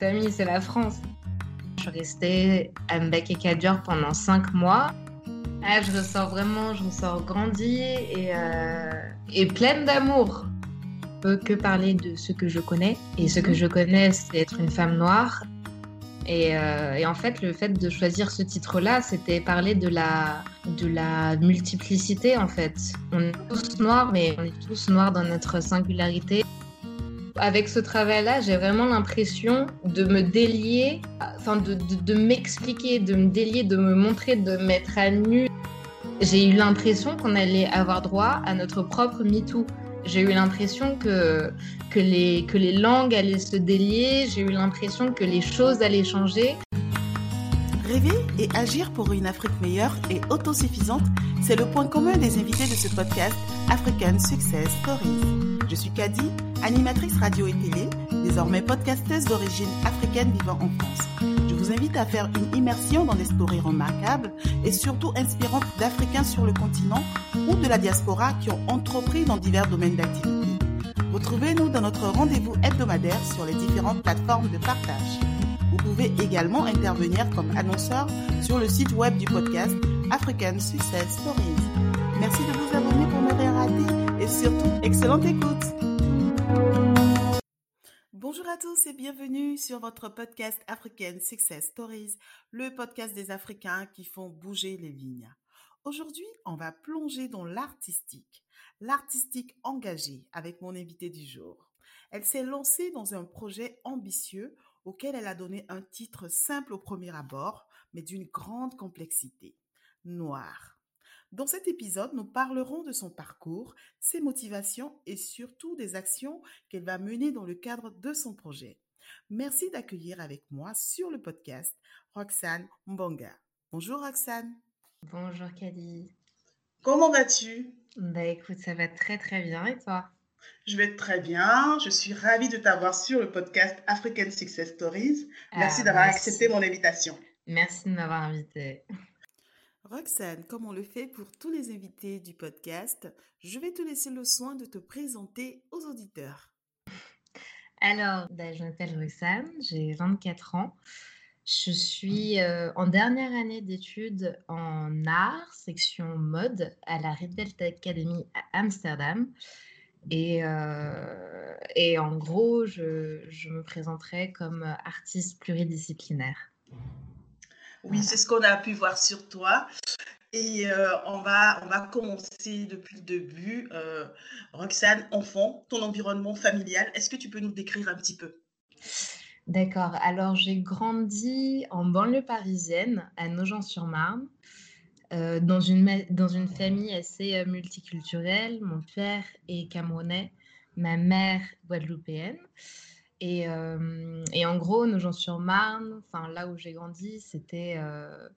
Famille, c'est la France. Je suis restée à Mbek et Kadior pendant cinq mois. Ah, je ressors vraiment, je ressors grandie et, euh, et pleine d'amour. Je peux que parler de ce que je connais. Et ce que je connais, c'est être une femme noire. Et, euh, et en fait, le fait de choisir ce titre-là, c'était parler de la, de la multiplicité, en fait. On est tous noirs, mais on est tous noirs dans notre singularité avec ce travail-là, j'ai vraiment l'impression de me délier, enfin de, m'expliquer, de me délier, de me montrer, de mettre à nu. J'ai eu l'impression qu'on allait avoir droit à notre propre MeToo. J'ai eu l'impression que, que, les, que les langues allaient se délier, j'ai eu l'impression que les choses allaient changer. Rêver et agir pour une Afrique meilleure et autosuffisante, c'est le point commun des invités de ce podcast African Success Stories. Je suis Kadi, animatrice radio et télé, désormais podcasteuse d'origine africaine vivant en France. Je vous invite à faire une immersion dans des stories remarquables et surtout inspirantes d'Africains sur le continent ou de la diaspora qui ont entrepris dans divers domaines d'activité. Retrouvez-nous dans notre rendez-vous hebdomadaire sur les différentes plateformes de partage. Vous pouvez également intervenir comme annonceur sur le site web du podcast African Success Stories. Merci de vous abonner pour et surtout, excellente écoute. Bonjour à tous et bienvenue sur votre podcast African Success Stories, le podcast des Africains qui font bouger les lignes. Aujourd'hui, on va plonger dans l'artistique, l'artistique engagée avec mon invité du jour. Elle s'est lancée dans un projet ambitieux auquel elle a donné un titre simple au premier abord, mais d'une grande complexité. Noir. Dans cet épisode, nous parlerons de son parcours, ses motivations et surtout des actions qu'elle va mener dans le cadre de son projet. Merci d'accueillir avec moi sur le podcast Roxane Mbonga. Bonjour Roxane. Bonjour Kadi. Comment vas-tu? Bah écoute, ça va très très bien et toi? Je vais très bien. Je suis ravie de t'avoir sur le podcast African Success Stories. Merci Ah, d'avoir merci. accepté mon invitation. Merci de m'avoir invitée. Roxane, comme on le fait pour tous les invités du podcast, je vais te laisser le soin de te présenter aux auditeurs. Alors, bah, je m'appelle Roxane, j'ai 24 ans. Je suis euh, en dernière année d'études en art, section mode, à la Rietveld Academy à Amsterdam. Et, euh, et en gros, je, je me présenterai comme artiste pluridisciplinaire. Oui, c'est ce qu'on a pu voir sur toi. Et euh, on va, on va commencer depuis le début. Euh, Roxane, enfant, ton environnement familial, est-ce que tu peux nous décrire un petit peu? D'accord. Alors, j'ai grandi en banlieue parisienne, à Nogent-sur-Marne, euh, dans une, dans une famille assez multiculturelle. Mon père est camerounais, ma mère guadeloupéenne. Et, euh, et en gros, Nogent-sur-Marne, enfin là où j'ai grandi, c'était euh,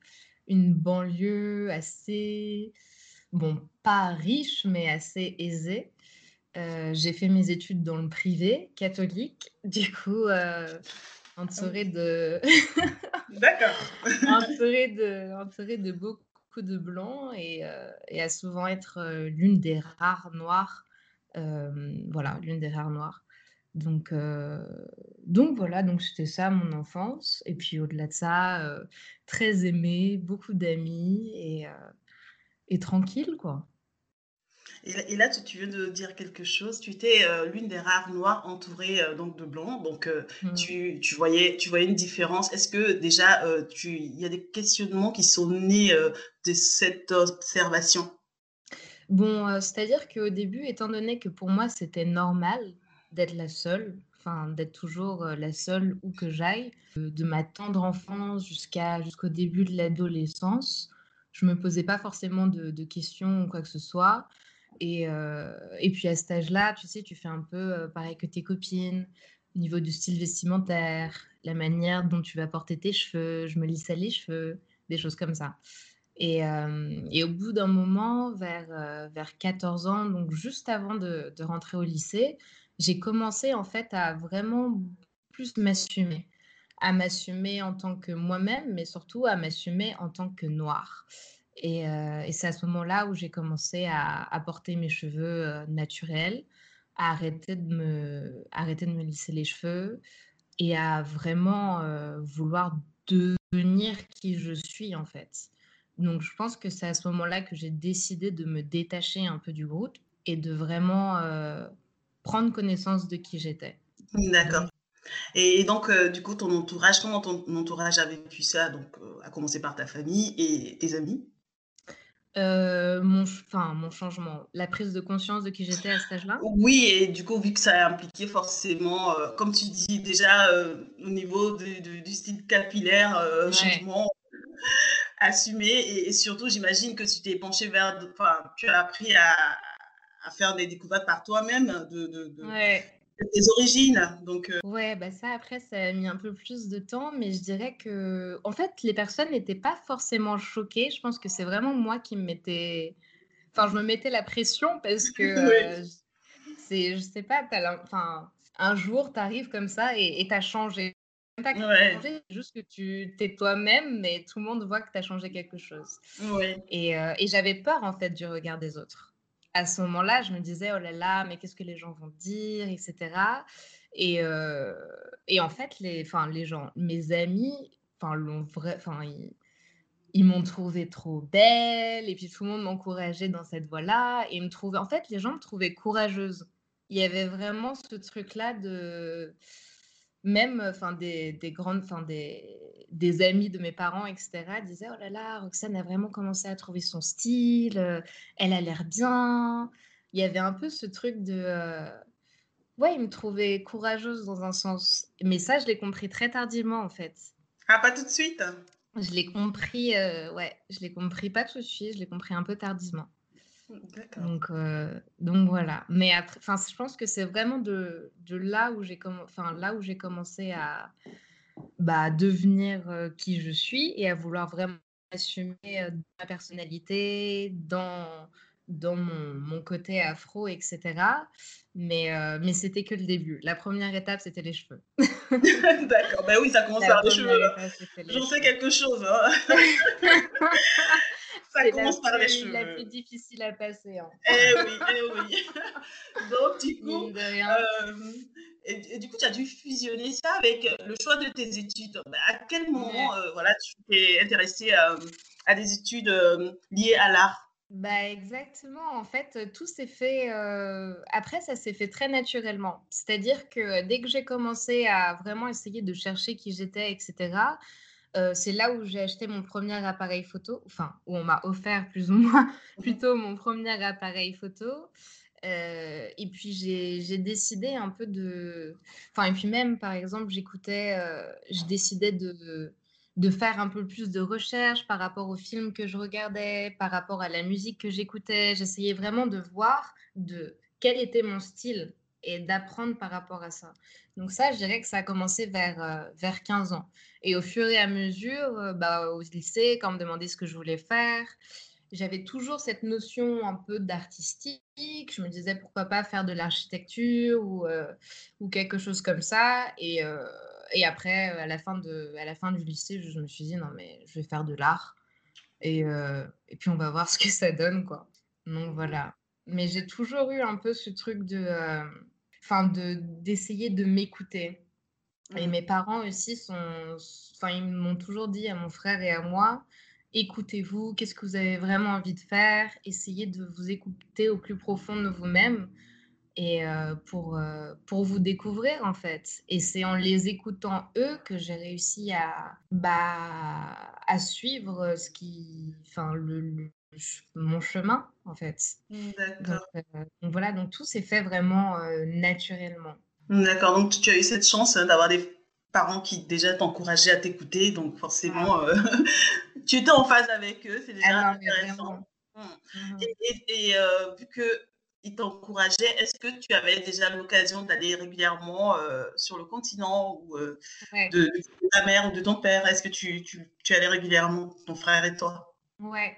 une banlieue assez, bon, pas riche, mais assez aisée. Euh, j'ai fait mes études dans le privé catholique, du coup, euh, entourée de, D'accord. entourée de, entourée de beaucoup de blancs et, et à souvent être l'une des rares noires, voilà, l'une des rares noires. Donc, euh, donc voilà, donc c'était ça mon enfance. Et puis au-delà de ça, euh, très aimée, beaucoup d'amis et, euh, et tranquille, quoi. Et, là- et là, tu, tu viens de dire quelque chose. Tu étais l'une des rares noires entourée euh, donc de blancs. Donc, euh, Mm. tu, tu voyais, tu voyais une différence. Est-ce que déjà, il y a des questionnements qui sont nés de cette observation? Bon, c'est-à-dire qu'au début, étant donné que pour moi, c'était normal d'être la seule, enfin d'être toujours euh, la seule où que j'aille, euh, de ma tendre enfance jusqu'à jusqu'au début de l'adolescence, je me posais pas forcément de, questions ou quoi que ce soit. Et, euh, et puis à cet âge-là, tu sais, tu fais un peu pareil que tes copines, au niveau du style vestimentaire, la manière dont tu vas porter tes cheveux, je me lissais les cheveux, des choses comme ça. Et, et au bout d'un moment, vers, vers 14 ans, donc juste avant de rentrer au lycée, j'ai commencé en fait à vraiment plus m'assumer, à m'assumer en tant que moi-même, mais surtout à m'assumer en tant que noire. Et, euh, c'est à ce moment-là où j'ai commencé à, porter mes cheveux euh, naturels, à arrêter de me, arrêter de me lisser les cheveux, et à vraiment vouloir devenir qui je suis en fait. Donc je pense que c'est à ce moment-là que j'ai décidé de me détacher un peu du groupe et de vraiment prendre connaissance de qui j'étais. D'accord. Et, donc, du coup, ton entourage, comment ton entourage a vécu ça Donc, à commencer par ta famille et tes amis? Mon enfin, mon changement, la prise de conscience de qui j'étais à cet âge-là? Oui et du coup, vu que ça a impliqué forcément, comme tu dis déjà, au niveau du style capillaire, changement assumé et surtout j'imagine que tu t'es penché vers enfin, tu as appris à à faire des découvertes par toi-même de de tes origines, donc Ouais, bah, ça après ça a mis un peu plus de temps, mais je dirais que en fait, les personnes n'étaient pas forcément choquées. Je pense que c'est vraiment moi qui me mettais enfin, je me mettais la pression parce que, heu, c'est je sais pas, enfin, un jour, tu arrives comme ça et tu as changé. Pas que tu changé, juste que tu tu es toi-même, mais tout le monde voit que tu as changé quelque chose. Oui. Et heu, et j'avais peur en fait du regard des autres à ce moment-là, je me disais, oh là là, mais qu'est-ce que les gens vont dire, etc. Et, euh, et en fait, les, les gens, mes amis, vrai, ils, ils m'ont trouvé trop belle, et puis tout le monde m'encourageait dans cette voie-là, et me trouvaient, en fait, les gens me trouvaient courageuse. Il y avait vraiment ce truc-là de même enfin des, des grandes enfin des, des amis de mes parents etc disaient oh là là Roxane a vraiment commencé à trouver son style euh, elle a l'air bien. Il y avait un peu ce truc de euh, ouais il me trouvait courageuse dans un sens. Mais ça je l'ai compris très tardivement en fait. Ah pas tout de suite? Je l'ai compris euh, ouais je l'ai compris pas tout de suite je l'ai compris un peu tardivement. Donc, euh, donc voilà. Mais enfin, je pense que c'est vraiment de, de là où j'ai là où j'ai commencé à bah, devenir euh, qui je suis et à vouloir vraiment assumer euh, ma personnalité dans dans mon, mon côté afro, etc. Mais, mais c'était que le début. La première étape, c'était les cheveux. D'accord, ben oui, ça commence par les cheveux. J'en sais quelque chose. Hein. ça commence par les cheveux. la plus difficile à passer. Hein. Eh oui, eh oui. Donc, du coup, euh, et, du coup, tu as dû fusionner ça avec le choix de tes études. Bah, à quel moment euh, voilà, tu t'es intéressée euh, à des études liées à l'art? Bah exactement, en fait, tout s'est fait, après ça s'est fait très naturellement. C'est-à-dire que dès que j'ai commencé à vraiment essayer de chercher qui j'étais etc c'est là où j'ai acheté mon premier appareil photo, enfin, où on m'a offert plus ou moins mmh plutôt mon premier appareil photo. Et puis j'ai décidé un peu de... Enfin, et puis même, par exemple, j'écoutais, je décidais de, faire un peu plus de recherche par rapport aux films que je regardais, par rapport à la musique que j'écoutais. J'essayais vraiment de voir de quel était mon style et d'apprendre par rapport à ça. Donc ça, je dirais que ça a commencé vers, euh, vers 15 ans. Et au fur et à mesure, euh, bah, au lycée, quand on me demandait ce que je voulais faire, j'avais toujours cette notion un peu d'artistique. Je me disais pourquoi pas faire de l'architecture ou, euh, ou quelque chose comme ça. Et, et après, à la, fin de, à la fin du lycée, je, me suis dit non, mais je vais faire de l'art. Et, et puis on va voir ce que ça donne, quoi. Donc voilà. Mais j'ai toujours eu un peu ce truc de enfin de d'essayer de m'écouter. Et mmh. mes parents aussi sont, enfin ils m'ont toujours dit à mon frère et à moi, écoutez-vous, qu'est-ce que vous avez vraiment envie de faire, essayez de vous écouter au plus profond de vous-même et euh, pour, euh, pour vous découvrir en fait. Et c'est en les écoutant eux que j'ai réussi à, bah, à suivre ce qui, enfin, le, mon chemin, en fait. D'accord. Donc, euh, voilà, donc tout s'est fait vraiment euh, naturellement. D'accord, donc tu as eu cette chance hein, d'avoir des parents qui déjà t'encourageaient à t'écouter, donc forcément, euh, tu étais en phase avec eux, c'est déjà ah intéressant. Mmh. Mmh. Et, vu qu'ils t'encourageaient, est-ce que tu avais déjà l'occasion d'aller régulièrement sur le continent ou de, ta mère ou de ton père? Est-ce que tu, tu, tu allais régulièrement, ton frère et toi? Ouais.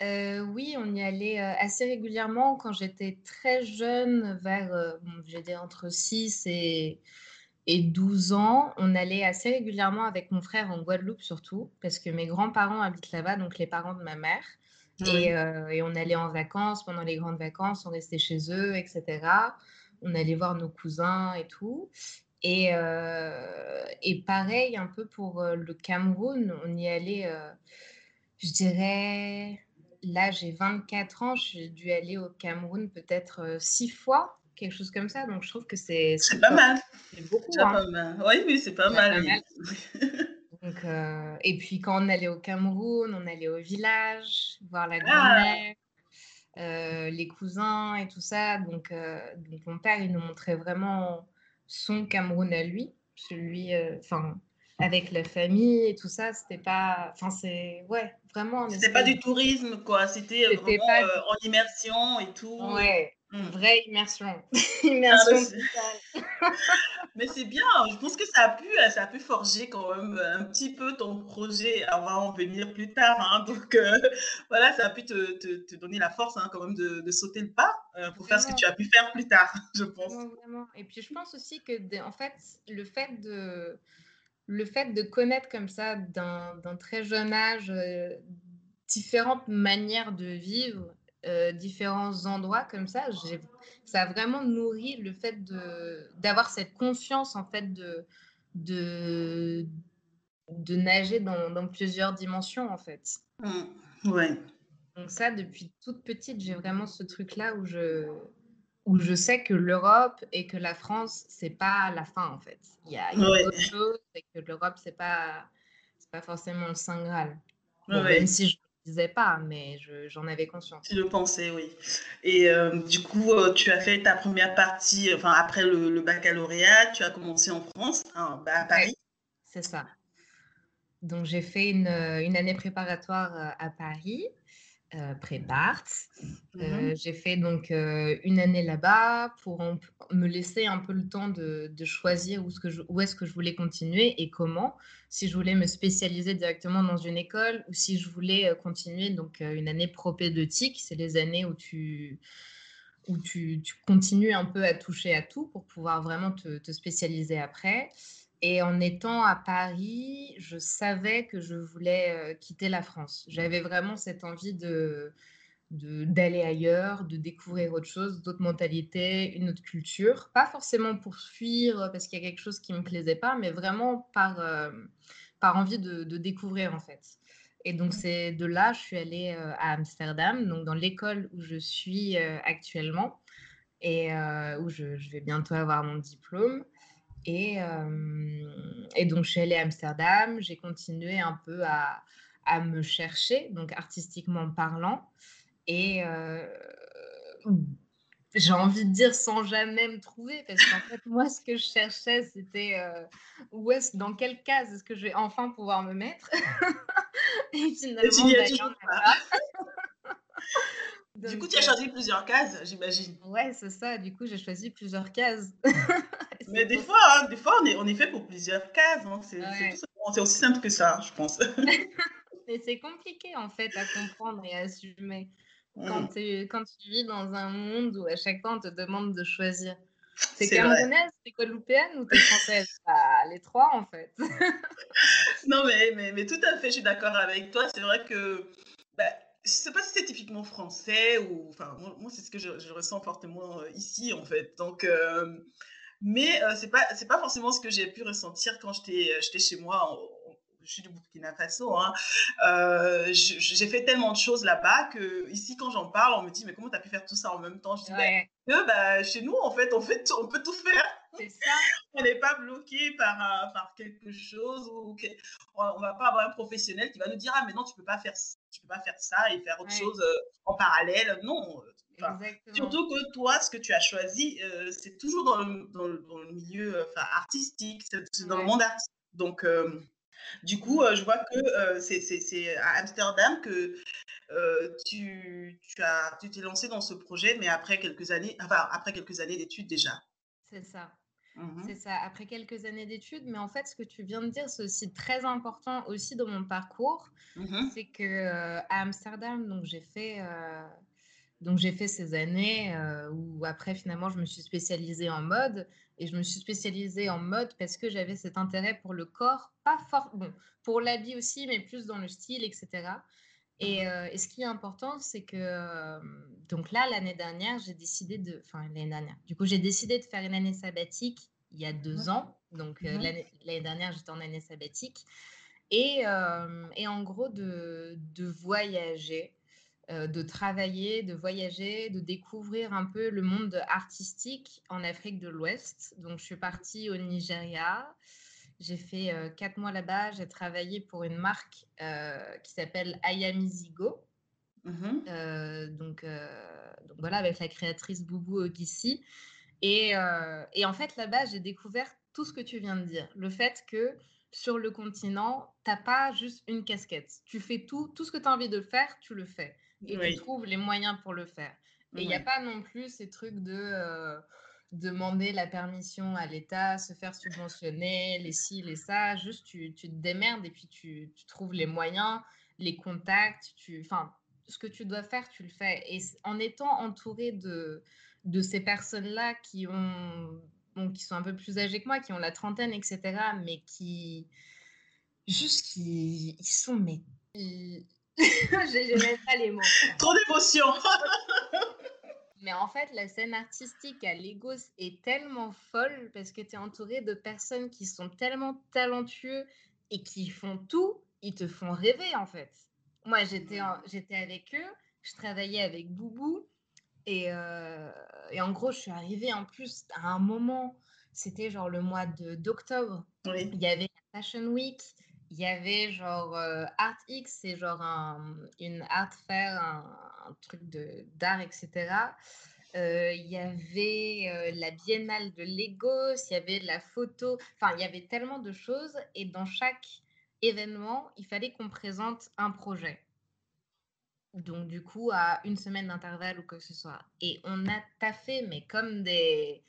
Euh, oui, on y allait, euh, assez régulièrement quand j'étais très jeune, vers, euh, j'étais entre 6 et et 12 ans. On allait assez régulièrement avec mon frère en Guadeloupe surtout, parce que mes grands-parents habitent là-bas, donc les parents de ma mère et et on allait en vacances pendant les grandes vacances, on restait chez eux etc. On allait voir nos cousins et tout Et, et pareil, un peu pour le Cameroun, on y allait, je dirais, là j'ai 24 ans, j'ai dû aller au Cameroun peut-être six fois, quelque chose comme ça. Donc je trouve que c'est... C'est pas mal. C'est beaucoup. Hein. Pas mal. Oui, oui, c'est pas, mal. Donc, et puis quand on allait au Cameroun, on allait au village, voir la ah! grand-mère. les cousins et tout ça. Donc, donc, mon père, il nous montrait vraiment son Cameroun à lui, celui, enfin, avec la famille et tout ça, c'était pas, enfin, c'est, ouais, vraiment. C'était pas du tourisme, quoi, c'était vraiment en immersion et tout. Ouais, Mmh. Vraie immersion. immersion ah, mais c'est bien, je pense que ça a, pu, ça a pu forger quand même un petit peu ton projet. On va en venir plus tard. Hein. donc euh, voilà, ça a pu te, te, donner la force hein, quand même de, de, sauter le pas euh, pour faire ce que tu as pu faire plus tard, je pense. Vraiment, Et puis je pense aussi que en fait, le fait de, le fait de connaître comme ça d'un très jeune âge euh, différentes manières de vivre euh, différents endroits comme ça, ça a vraiment nourri le fait d'avoir cette confiance en fait de, de, de nager dans, dans, plusieurs dimensions en fait. Mmh, ouais. Donc ça, depuis toute petite, j'ai vraiment ce truc-là où je, où je sais que l'Europe et que la France, c'est pas la fin en fait. Il y a, il y a d'autres choses et que l'Europe, c'est pas, pas forcément le Saint Graal. Même si je disais pas, mais j'en avais conscience. Tu le pensais, oui. Et euh, du coup, euh, tu as fait ta première partie, enfin après le, baccalauréat, tu as commencé en France, hein, bah, à Paris. c'est ça. Donc j'ai fait une, une, année préparatoire euh, à Paris euh, prépare. Mmh euh, j'ai fait donc euh, une année là-bas pour me laisser un peu le temps de, choisir où, où est-ce que je voulais continuer et comment. Si je voulais me spécialiser directement dans une école ou si je voulais continuer donc une année propédeutique, c'est les années où tu où tu, continues un peu à toucher à tout pour pouvoir vraiment te, te spécialiser après. Et en étant à Paris, je savais que je voulais quitter la France. J'avais vraiment cette envie de d'aller ailleurs, de découvrir autre chose, d'autres mentalités, une autre culture. Pas forcément pour fuir parce qu'il y a quelque chose qui ne me plaisait pas, mais vraiment par, par envie de, de, découvrir en fait. Et donc c'est de là, je suis allée à Amsterdam, donc dans l'école où je suis actuellement et où je, je, vais bientôt avoir mon diplôme. Et, et, donc, je suis allée à Amsterdam, j'ai continué un peu à, à, me chercher, donc artistiquement parlant. Et j'ai envie de dire sans jamais me trouver, parce qu'en fait, moi, ce que je cherchais, c'était où est-ce, dans quelle case est-ce que je vais enfin pouvoir me mettre? et finalement, du coup, tu as choisi plusieurs cases, j'imagine. Ouais, c'est ça. Du coup, j'ai choisi plusieurs cases. Mais des fois, hein, des fois, on est, on est fait pour plusieurs cases. Hein. C'est aussi simple que ça, je pense. Mais c'est compliqué, en fait, à comprendre et à assumer. Quand, mmh. tu, quand tu vis dans un monde où à chaque fois, on te demande de choisir. T'es camerounaise, t'es guadeloupéenne ou t'es française? Bah, Les trois, en fait. non, mais, mais, mais, tout à fait, je suis d'accord avec toi. C'est vrai que bah, je sais pas si c'est typiquement français ou enfin moi, c'est ce que je, ressens fortement euh, ici en fait donc euh, mais euh, c'est pas c'est pas forcément ce que j'ai pu ressentir quand j'étais j'étais chez moi je suis du Burkina Faso hein, j'ai fait tellement de choses là-bas que ici quand j'en parle on me dit mais comment tu as pu faire tout ça en même temps? Je dis bah, bah, chez nous en fait on fait on peut tout faire ça. on n'est pas bloqué par, par quelque chose ou on va pas avoir un professionnel qui va nous dire ah mais non tu peux pas faire tu peux pas faire ça et faire autre chose euh, en parallèle non surtout que toi ce que tu as choisi euh, c'est toujours dans le, dans le, milieu euh, artistique c'est dans le monde artistique donc du coup, je vois que c'est à Amsterdam que tu, tu, as, tu t'es lancé dans ce projet, mais après quelques années, enfin, après quelques années d'études déjà. C'est ça. Mmh c'est ça, après quelques années d'études. Mais en fait, ce que tu viens de dire, c'est aussi très important aussi dans mon parcours. Mmh c'est que euh, à Amsterdam, donc j'ai fait, euh, donc j'ai fait ces années euh, où après finalement je me suis spécialisée en mode et je me suis spécialisée en mode parce que j'avais cet intérêt pour le corps, pas fort, bon, pour l'habit aussi, mais plus dans le style, etc. Et, mmh et, ce qui est important, c'est que donc là, l'année dernière, j'ai décidé de, enfin l'année dernière, du coup, j'ai décidé de faire une année sabbatique il y a deux ans. Donc, mmh l'année dernière, j'étais en année sabbatique. Et, et en gros, de, de voyager, de travailler, de voyager, de découvrir un peu le monde artistique en Afrique de l'Ouest. Donc, je suis partie au Nigeria. J'ai fait quatre mois là-bas. J'ai travaillé pour une marque qui s'appelle Ayamizigo. Mmh donc, donc, voilà, avec la créatrice Boubou Ogissi. Et, et en fait, là-bas, j'ai découvert tout ce que tu viens de dire. Le fait que sur le continent, tu n'as pas juste une casquette. Tu fais tout, tout ce que tu as envie de faire, tu le fais. Et tu trouves les moyens pour le faire. Et il n'y a pas non plus ces trucs de demander la permission à l'État, se faire subventionner, les ci, les ça. Juste, tu, tu te démerdes et puis tu, tu, trouves les moyens, les contacts. Tu, enfin, ce que tu dois faire, tu le fais. Et en étant entouré de, de ces personnes-là qui ont qui sont un peu plus âgés que moi, qui ont la trentaine, etc., mais qui juste qui ils sont mais j'ai même pas les mots. Trop d'émotion. mais en fait, la scène artistique à Lagos est tellement folle parce que tu es entouré de personnes qui sont tellement talentueux et qui font tout, ils te font rêver en fait. Moi, j'étais j'étais avec eux, je travaillais avec Boubou et, et, en gros, je suis arrivée en plus à un moment, c'était genre le mois d'octobre. Il y avait la Fashion Week, il y avait genre Art X, c'est genre un, une art fair, un, truc d'art, etc. il y avait la biennale de Lagos, il y avait de la photo, enfin, il y avait tellement de choses. Et dans chaque événement, il fallait qu'on présente un projet. Donc, du coup, à une semaine d'intervalle ou quoi que ce soit. Et on a taffé, mais comme des,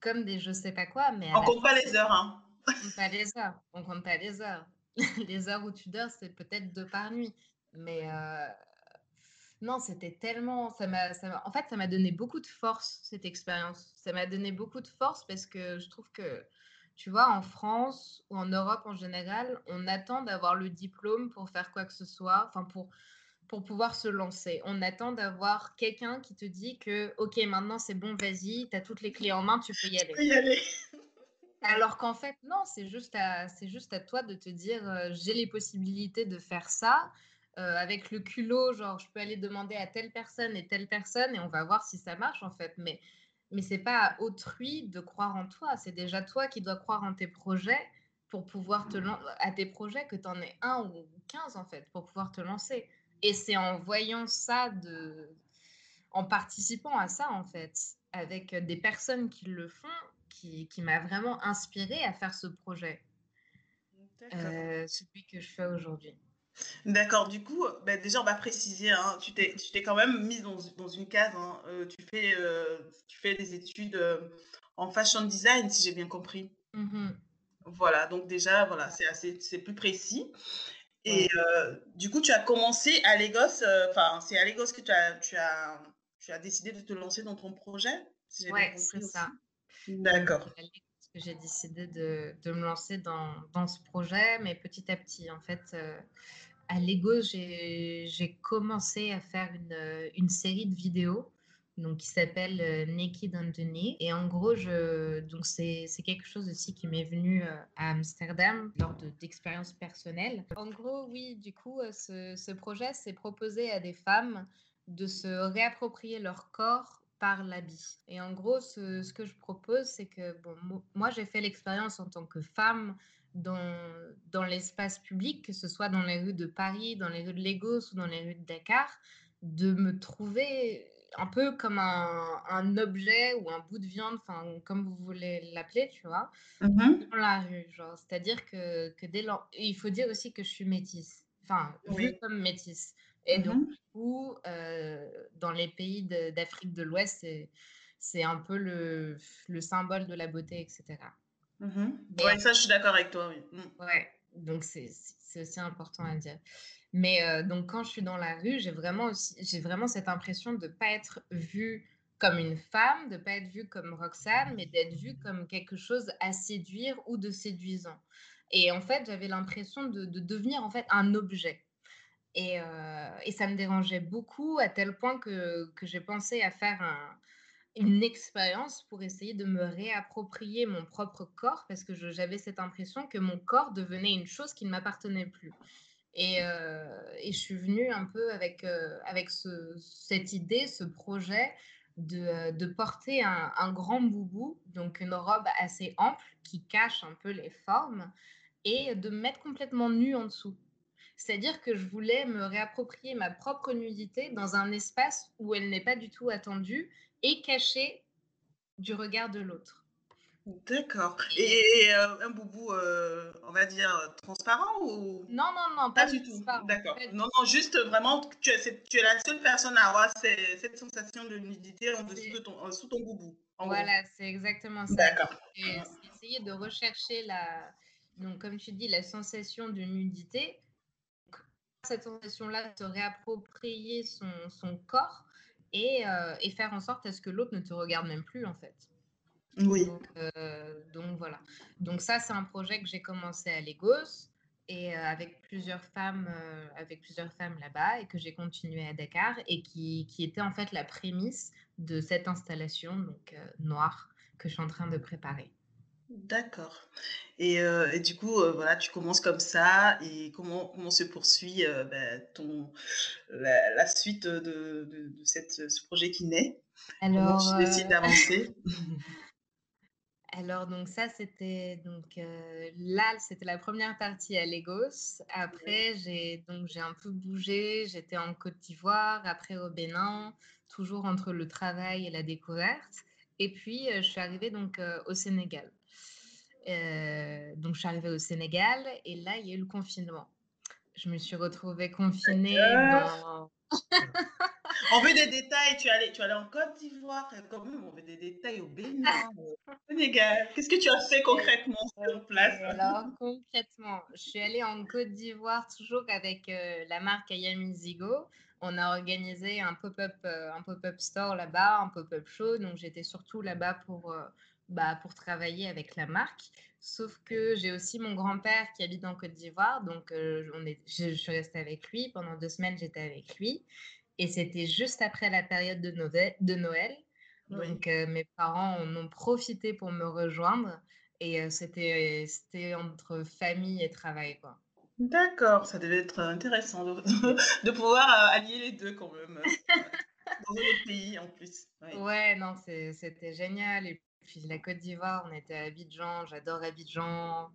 comme des je sais pas quoi. Mais on compte pas les heures, hein. On compte pas les heures. On compte pas les heures. les heures où tu dors, c'est peut-être deux par nuit. Mais euh, non, c'était tellement. Ça m'a, en fait, ça m'a donné beaucoup de force, cette expérience. Ça m'a donné beaucoup de force parce que je trouve que, tu vois, en France ou en Europe en général, on attend d'avoir le diplôme pour faire quoi que ce soit. Enfin, pour pour pouvoir se lancer. On attend d'avoir quelqu'un qui te dit que, OK, maintenant c'est bon, vas-y, tu as toutes les clés en main, tu peux y aller. y aller. Alors qu'en fait, non, c'est juste, à, juste à toi de te dire, euh, j'ai les possibilités de faire ça. Euh, avec le culot, genre, je peux aller demander à telle personne et telle personne et on va voir si ça marche, en fait. Mais, mais c'est pas à autrui de croire en toi. C'est déjà toi qui dois croire en tes projets pour pouvoir te lancer, à tes projets que tu en aies un ou quinze, en fait, pour pouvoir te lancer. Et c'est en voyant ça, de... en participant à ça, en fait, avec des personnes qui le font, qui, qui m'a vraiment inspiré à faire ce projet. Euh, celui que je fais aujourd'hui. D'accord, du coup, bah déjà on va préciser, hein, tu t'es quand même mise dans, dans, une case, hein, euh, tu, fais, euh, tu fais des études en fashion design, si j'ai bien compris. Mmh voilà, donc déjà, voilà, c'est plus précis. Et euh, du coup, tu as commencé à Lagos, euh, enfin, c'est à Lagos que tu as, tu, as, tu as décidé de te lancer dans ton projet si Oui, c'est ça. D'accord. J'ai décidé de, de, me lancer dans, dans, ce projet, mais petit à petit, en fait, euh, à Lagos, j'ai commencé à faire une, une série de vidéos donc qui s'appelle euh, Naked Anthony. Et en gros, c'est, c'est quelque chose aussi qui m'est venu euh, à Amsterdam lors de, d'expériences personnelles. En gros, oui, du coup, euh, ce, ce projet s'est proposé à des femmes de se réapproprier leur corps par l'habit. Et en gros, ce, ce, que je propose, c'est que, bon, moi, j'ai fait l'expérience en tant que femme dans, dans l'espace public, que ce soit dans les rues de Paris, dans les rues de Lagos ou dans les rues de Dakar, de me trouver un peu comme un, un, objet ou un bout de viande, enfin, comme vous voulez l'appeler, tu vois, mmh dans la rue. Genre, c'est-à-dire que, que dès il faut dire aussi que je suis métisse, enfin, vue comme métisse. Et mmh donc, du coup, euh, dans les pays d'Afrique de, l'Ouest, c'est un peu le, le, symbole de la beauté, etc. Mmh ouais, ça, je suis d'accord avec toi, oui. Ouais, donc c'est aussi important à dire. Mais euh, donc, quand je suis dans la rue, j'ai vraiment, j'ai vraiment cette impression de ne pas être vue comme une femme, de ne pas être vue comme Roxane, mais d'être vue comme quelque chose à séduire ou de séduisant. Et en fait, j'avais l'impression de, devenir en fait un objet. Et, euh, et, ça me dérangeait beaucoup à tel point que, j'ai pensé à faire un, une expérience pour essayer de me réapproprier mon propre corps parce que j'avais cette impression que mon corps devenait une chose qui ne m'appartenait plus. Et, euh, je suis venue un peu avec, euh, avec ce, cette idée, ce projet de, de porter un, un, grand boubou, donc une robe assez ample qui cache un peu les formes, et de me mettre complètement nue en dessous. C'est-à-dire que je voulais me réapproprier ma propre nudité dans un espace où elle n'est pas du tout attendue et cachée du regard de l'autre. D'accord. Et, euh, un boubou, euh, on va dire, transparent ou? Non, non, non, pas, du tout. D'accord. Non, non, juste vraiment, tu es, tu es la seule personne à avoir cette sensation de nudité en dessous de ton, sous ton boubou. Voilà, c'est exactement ça. D'accord. Essayer de rechercher la, donc comme tu dis, la sensation de nudité. Cette sensation-là, se réapproprier son, son corps et, euh, et faire en sorte à ce que l'autre ne te regarde même plus en fait. Oui. Euh, donc, voilà. Donc ça, c'est un projet que j'ai commencé à Lagos et euh, avec plusieurs femmes, euh, avec plusieurs femmes là-bas et que j'ai continué à Dakar et qui, qui, était en fait la prémisse de cette installation donc noire que je suis en train de préparer. D'accord. Et, et, du coup, voilà, tu commences comme ça. Et comment, comment se poursuit ben, ton, la, suite de, de, de cette, ce projet qui naît? Alors, tu décides d'avancer? Alors, donc ça, c'était donc euh, là, c'était la première partie à Lagos. Après, j'ai donc j'ai un peu bougé. J'étais en Côte d'Ivoire, après au Bénin, toujours entre le travail et la découverte. Et puis, euh, je suis arrivée donc euh, au Sénégal. Donc, je suis arrivée au Sénégal et là, il y a eu le confinement. Je me suis retrouvée confinée dans on veut des détails. Tu allais, tu allais en Côte d'Ivoire, quand même, on veut des détails au Bénin, au Sénégal. Qu'est-ce que tu as fait concrètement sur place? Alors, concrètement, je suis allée en Côte d'Ivoire toujours avec euh, la marque Ayami Zigo. On a organisé un pop-up euh, un pop-up store là-bas, un pop-up show. Donc, j'étais surtout là-bas pour, euh, bah, pour travailler avec la marque. Sauf que j'ai aussi mon grand-père qui habite en Côte d'Ivoire, donc on est, je, suis restée avec lui. Pendant deux semaines, j'étais avec lui. Et c'était juste après la période de, de Noël. Donc, mes parents en ont profité pour me rejoindre. Et c'était, c'était entre famille et travail, quoi. D'accord, ça devait être intéressant de, de pouvoir allier les deux quand même. dans un autre pays en plus. Ouais, non, c'était génial. Et puis la Côte d'Ivoire, on était à Abidjan. J'adore Abidjan.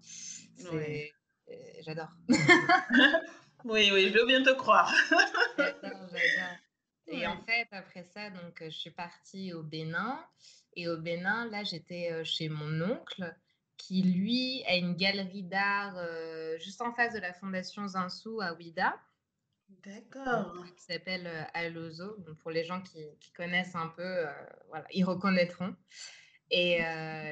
J'adore. Oui, oui, je veux bien te croire. j'adore, j'adore. Et en fait, après ça, donc, je suis partie au Bénin. Et au Bénin, là, j'étais chez mon oncle qui, lui, a une galerie d'art juste en face de la Fondation Zinsou à Ouida. D'accord. Qui s'appelle Alozo. Donc, pour les gens qui, qui connaissent un peu, voilà, ils reconnaîtront. Et,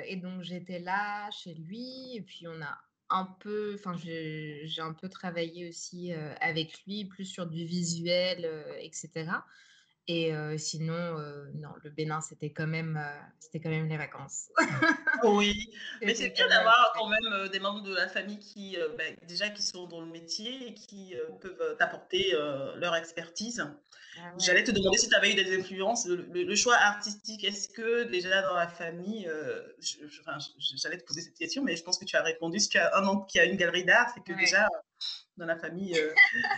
et donc, j'étais là chez lui. Et puis, on a un peu, enfin, j'ai un peu travaillé aussi avec lui, plus sur du visuel, etc. Et sinon, non, le Bénin, c'était quand même, c'était quand même les vacances. oui, mais c'est bien d'avoir quand même des membres de la famille qui, bah, déjà, qui sont dans le métier et qui peuvent t'apporter leur expertise. Ah J'allais te demander si tu avais eu des influences, le, choix artistique. Est-ce que déjà dans la famille, j'allais te poser cette question, mais je pense que tu as répondu. Si tu as un oncle qui a une galerie d'art, c'est que déjà dans la famille. Euh,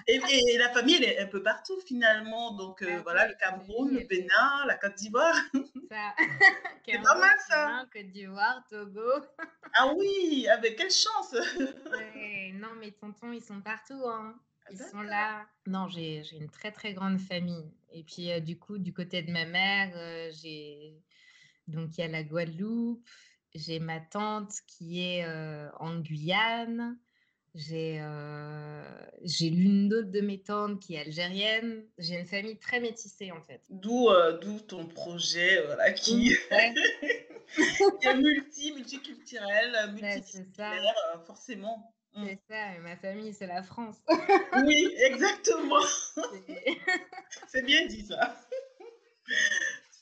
et, la famille, elle est un peu partout finalement. Donc euh, voilà, le Cameroun, le Bénin, la Côte d'Ivoire. C'est pas mal ça. Côte d'Ivoire, Togo. ah oui, avec quelle chance. non, mes tontons, ils sont partout. Hein. Ils sont là. Non, j'ai une très très grande famille. Et puis euh, du coup, du côté de ma mère, j'ai donc il y a la Guadeloupe. J'ai ma tante qui est en Guyane. J'ai euh, l'une d'autre de mes tantes qui est algérienne. J'ai une famille très métissée en fait. D'où euh, ton projet voilà, qui, est multi, multiculturel, euh, forcément. Mm. C'est ça, ma famille c'est la France. oui, exactement. c'est bien dit ça.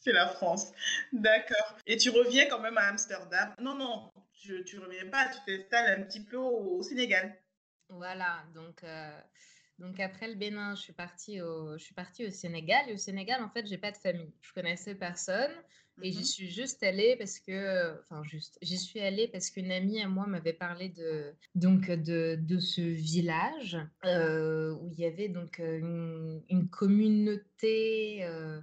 c'est la France. D'accord. Et tu reviens quand même à Amsterdam. Non, non, tu ne reviens pas, tu t'installes un petit peu au, Sénégal. Voilà, donc, euh, donc après le Bénin, je suis, partie au, je suis partie au Sénégal. Et au Sénégal, en fait, j'ai pas de famille. Je connaissais personne. Et j'y mmh suis juste allée parce que, enfin juste, j'y suis allée parce qu'une amie à moi m'avait parlé de donc de, de ce village euh, où il y avait donc une, une communauté, euh,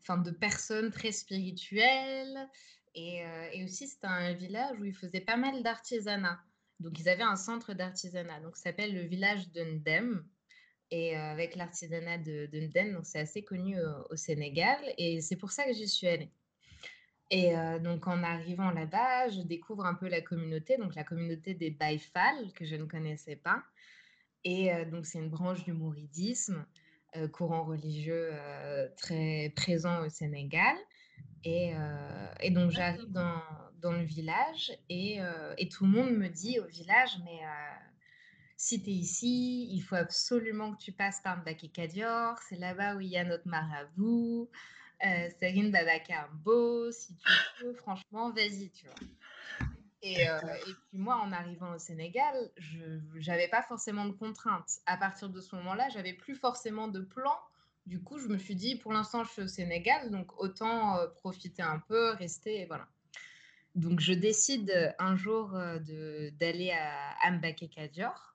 enfin de personnes très spirituelles et, euh, et aussi c'était un village où ils faisaient pas mal d'artisanat. Donc ils avaient un centre d'artisanat, donc ça s'appelle le village de Ndem et avec l'artisanat de, de Ndem, donc c'est assez connu au, Sénégal et c'est pour ça que j'y suis allée. Et donc, en arrivant là-bas, je découvre un peu la communauté, donc la communauté des Baïfal, que je ne connaissais pas. Et donc, c'est une branche du mouridisme, courant religieux très présent au Sénégal. Et, et donc, j'arrive dans, dans, le village et, et, tout le monde me dit au village, mais si tu es ici, il faut absolument que tu passes par Mbaké Kadior, c'est là-bas où il y a notre marabout. Euh, Serine beau, si tu veux, franchement, vas-y, tu vois. Et, euh, et, puis moi, en arrivant au Sénégal, je n'avais pas forcément de contraintes. À partir de ce moment-là, j'avais plus forcément de plan. Du coup, je me suis dit, pour l'instant, je suis au Sénégal, donc autant euh, profiter un peu, rester, et voilà. Donc, je décide un jour euh, d'aller à Ambaké Kadior,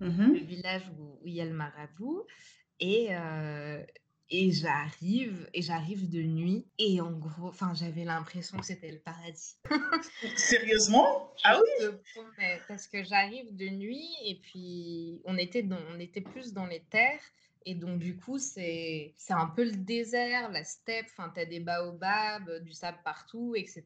mmh le village où, où, il y a le marabout. Et, euh, et j'arrive, et j'arrive de nuit. Et en gros, enfin, j'avais l'impression que c'était le paradis. Sérieusement? Ah oui? Parce que j'arrive de nuit et puis on était, dans, on était plus dans les terres. Et donc, du coup, c'est un peu le désert, la steppe. Enfin, tu as des baobabs, du sable partout, etc.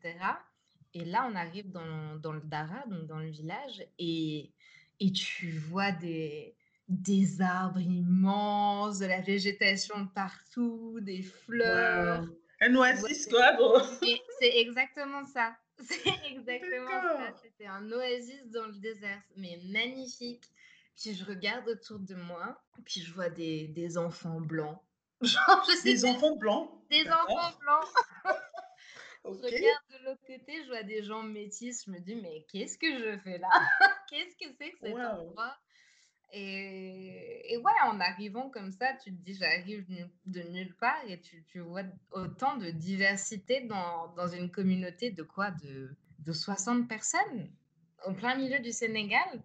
Et là, on arrive dans, dans le Dara, donc dans le village, et, et tu vois des, des arbres immenses, de la végétation partout, des fleurs. Un oasis, quoi, bon. C'est exactement ça. C'est exactement ça. C'était un oasis dans le désert, mais magnifique. Puis je regarde autour de moi, puis je vois des, des enfants blancs. Genre, je sais des enfants blancs? Des enfants blancs. Je regarde de l'autre côté, je vois des gens métis. Je me dis, mais qu'est-ce que je fais là? Qu'est-ce que c'est que cet endroit? Et, ouais, en arrivant comme ça, tu te dis, j'arrive de nulle part et tu, tu, vois autant de diversité dans, dans une communauté de quoi? De, de 60 personnes? Au plein milieu du Sénégal.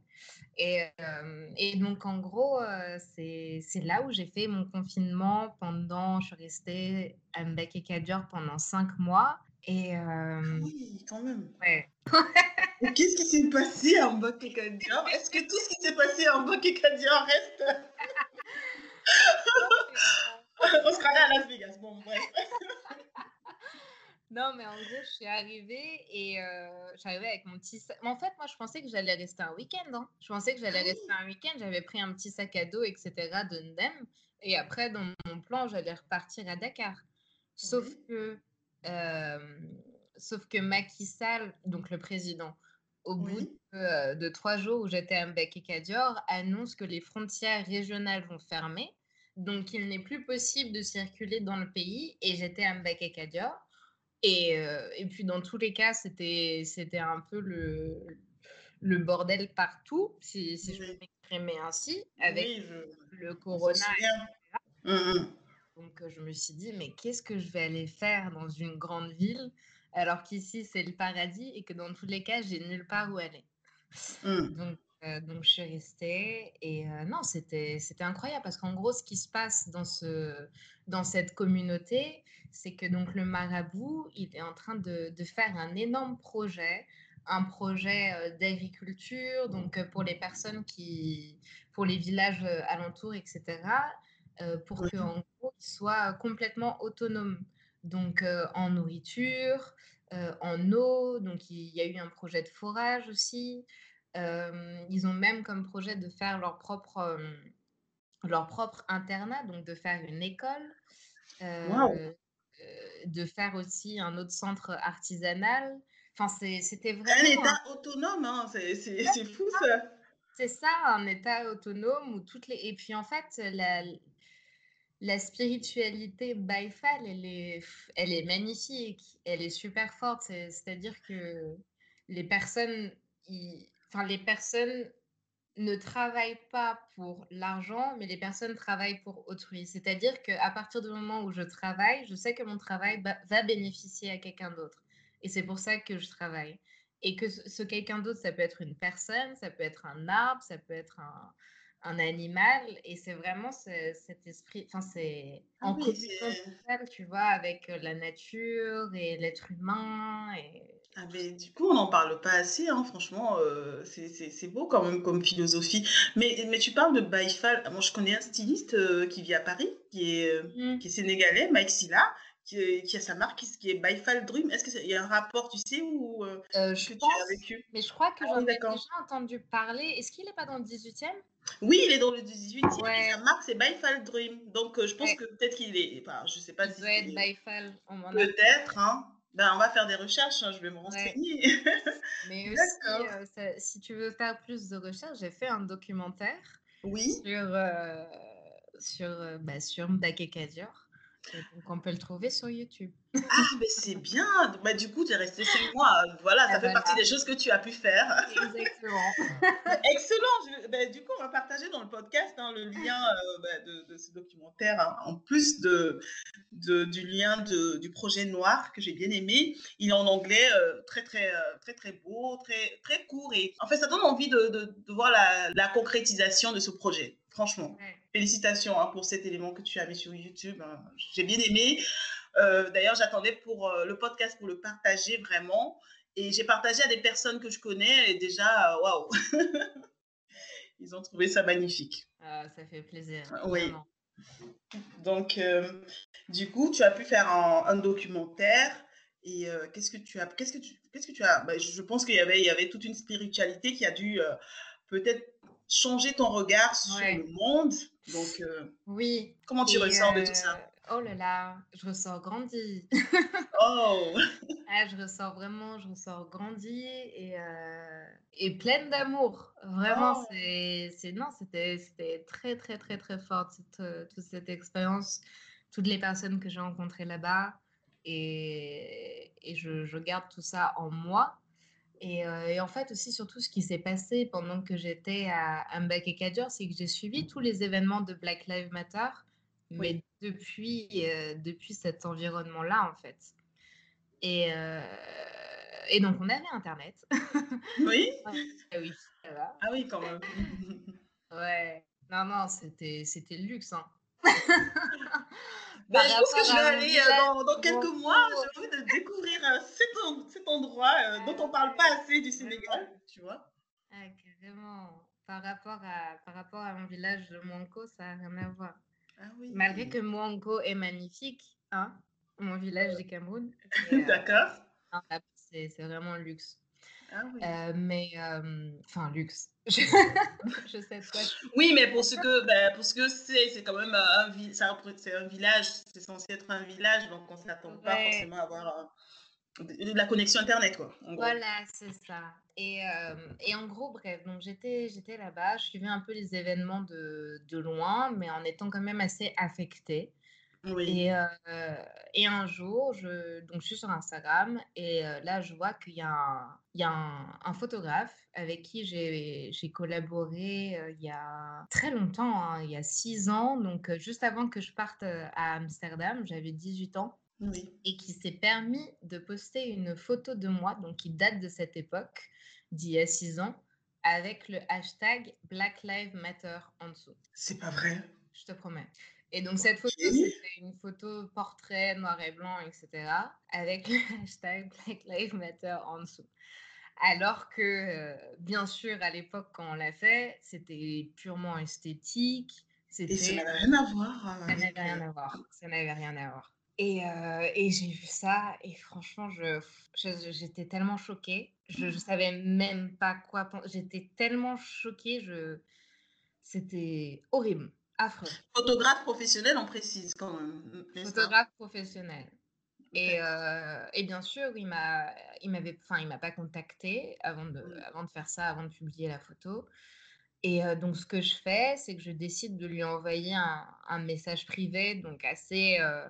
Et, euh, et donc, en gros, euh, c'est là où j'ai fait mon confinement pendant, je suis restée à Mbek et Kadior pendant cinq mois. Et euh, ah oui, quand même. Ouais. Qu'est-ce qui s'est passé en Mbek et Kadior Est-ce que tout ce qui s'est passé en Mbek et Kadior reste? On sera là à Las Vegas. Bon, bref. Non, mais en gros, je suis arrivée et euh, j'arrivais avec mon petit sac. En fait, moi, je pensais que j'allais rester un week-end. Hein. Je pensais que j'allais ah rester un week-end. J'avais pris un petit sac à dos, etc. de Ndem. Et après, dans mon plan, j'allais repartir à Dakar. Sauf que sauf que Macky Sall, donc le président, au bout de, trois jours où j'étais à Mbek et Kadior, annonce que les frontières régionales vont fermer. Donc, il n'est plus possible de circuler dans le pays. Et j'étais à Mbek et Kadior. Et, et, puis, dans tous les cas, c'était un peu le, le bordel partout, si, si je peux m'exprimer ainsi, avec le corona. Donc, je me suis dit, mais qu'est-ce que je vais aller faire dans une grande ville alors qu'ici, c'est le paradis et que dans tous les cas, j'ai nulle part où aller. Mmh. Donc, donc, je suis restée et non, c'était incroyable parce qu'en gros, ce qui se passe dans, ce, dans cette communauté, c'est que donc le marabout, il est en train de, de faire un énorme projet, un projet d'agriculture, donc pour les personnes qui, pour les villages alentours, etc., pour que en gros, ils soient complètement autonomes. Donc en nourriture, en eau, donc il y a eu un projet de forage aussi. Ils ont même comme projet de faire leur propre, leur propre internat, donc de faire une école, de faire aussi un autre centre artisanal. Enfin, c'était vraiment... Un État autonome, hein, c'est fou ça. C'est ça, un État autonome où toutes les... Et puis en fait, la, la spiritualité Baïfal, elle est, elle est magnifique, elle est super forte. C'est-à-dire que les personnes, enfin, les personnes ne travaillent pas pour l'argent, mais les personnes travaillent pour autrui. C'est-à-dire qu'à partir du moment où je travaille, je sais que mon travail va bénéficier à quelqu'un d'autre. Et c'est pour ça que je travaille. Et que ce quelqu'un d'autre, ça peut être une personne, ça peut être un arbre, ça peut être un, un animal et c'est vraiment cet esprit, enfin c'est ah en oui, tu vois, avec euh, la nature et l'être humain. Et... Ah mais du coup, on n'en parle pas assez, hein, franchement, euh, c'est beau quand même comme philosophie. Mais, mais tu parles de Baïfal, moi je connais un styliste euh, qui vit à Paris, qui est, mmh. qui est sénégalais, Mike Silla, qui, a sa marque, qui est By Dream. Est-ce qu'il y a un rapport, tu sais, ou euh, euh je pense, tu as vécu? Mais je crois que ah j'en ai déjà entendu parler. Est-ce qu'il n'est pas dans le 18e Oui, il est dans le 18e. Ouais. Et sa marque, c'est By Dream. Donc, euh, je pense que peut-être qu'il est. Enfin, je sais pas il si. Doit être Byfall. Peut-être, hein. Ben, on va faire des recherches, hein, je vais me renseigner. Mais aussi, euh, si tu veux faire plus de recherches, j'ai fait un documentaire oui. sur, sur, bah, sur Mbake Kadior donc, on peut le trouver sur YouTube. Ah, mais c'est bien. Bah, du coup, tu es resté chez moi. Voilà, ça ah, fait partie des choses que tu as pu faire. Exactement. Excellent. Bah, du coup, on va partager dans le podcast hein, le lien euh, bah, de, ce documentaire, hein, en plus de, du lien du projet Noir que j'ai bien aimé. Il est en anglais, euh, très, très, euh, très, très beau, très, très court. Et en fait, ça donne envie de, voir la, concrétisation de ce projet. Franchement. Félicitations hein, pour cet élément que tu as mis sur YouTube. Hein. J'ai bien aimé. Euh, d'ailleurs, j'attendais pour euh, le podcast pour le partager vraiment. Et j'ai partagé à des personnes que je connais et déjà, euh, waouh! Ils ont trouvé ça magnifique. Ah, ça fait plaisir. Oui. Donc, du coup, tu as pu faire un, documentaire. Et qu'est-ce que tu as, qu'est-ce que tu, qu'est-ce que tu as, bah, je pense qu'il y avait, il y avait toute une spiritualité qui a dû peut-être changer ton regard sur le monde. Donc, euh, oui. Comment tu ressors de tout ça? euh, Oh là là, je ressors grandi. oh ah, Je ressors vraiment, je ressors grandi et, euh, et pleine d'amour. Vraiment, oh. c'est non, c'était très, très, très, très fort toute, toute cette expérience, toutes les personnes que j'ai rencontrées là-bas. Et, et je, je, garde tout ça en moi. Euh, et, en fait, aussi, surtout, ce qui s'est passé pendant que j'étais à, Kadior, c'est que j'ai suivi tous les événements de Black Lives Matter, mais depuis, euh, depuis cet environnement-là, en fait. Et, euh, et donc, on avait Internet. Oui ah oui, ça va. Ah oui, quand même. ouais. Non, non, c'était le luxe. Hein. Ben, je pense que je vais aller euh, dans, quelques mois, j'ai envie de découvrir euh, cet, endroit euh, dont on ne parle pas assez du Sénégal, tu vois. Ah, carrément. Par rapport, à, par rapport à mon village de Mouanko, ça n'a rien à voir. Ah, oui. Malgré que Mouanko est magnifique, hein, mon village du Cameroun. D'accord. c'est vraiment luxe. Ah oui. Euh, mais, enfin, luxe. Je, sais pas. Oui, mais pour ce que, ben, pour ce que c'est, c'est quand même un, c'est un village, c'est censé être un village, donc on ne s'attend pas forcément à avoir de la connexion Internet, quoi. Voilà, c'est ça. Et, et, en gros, bref, donc j'étais, j'étais là-bas, je suivais un peu les événements de, de loin, mais en étant quand même assez affectée. Oui. Et, et un jour, je, donc je suis sur Instagram et là, je vois qu'il y a un, il y a un, photographe avec qui j'ai collaboré il y a très longtemps, hein, il y a six ans, donc juste avant que je parte à Amsterdam, j'avais 18 ans. Oui. Et qui s'est permis de poster une photo de moi, donc qui date de cette époque, d'il y a six ans, avec le hashtag Black Lives Matter en dessous. C'est pas vrai. Je te promets. Et donc, cette photo, c'était une photo portrait noir et blanc, etc., avec le hashtag Black Lives Matter en dessous. Alors que, euh, bien sûr, à l'époque, quand on l'a fait, c'était purement esthétique. Et ça n'avait rien à voir. Euh, ça n'avait rien à voir. Ça n'avait rien à voir. Et, euh, et j'ai vu ça, et franchement, je, j'étais tellement choquée. Je ne savais même pas quoi penser. J'étais tellement choquée. Je... C'était horrible. Photographe professionnel, on précise quand même. Photographe professionnel. Et, euh, et, bien sûr, il m'a, il m'avait, enfin, il m'a pas contacté avant de, avant de faire ça, avant de publier la photo. Et euh, donc, ce que je fais, c'est que je décide de lui envoyer un, un message privé, donc assez euh,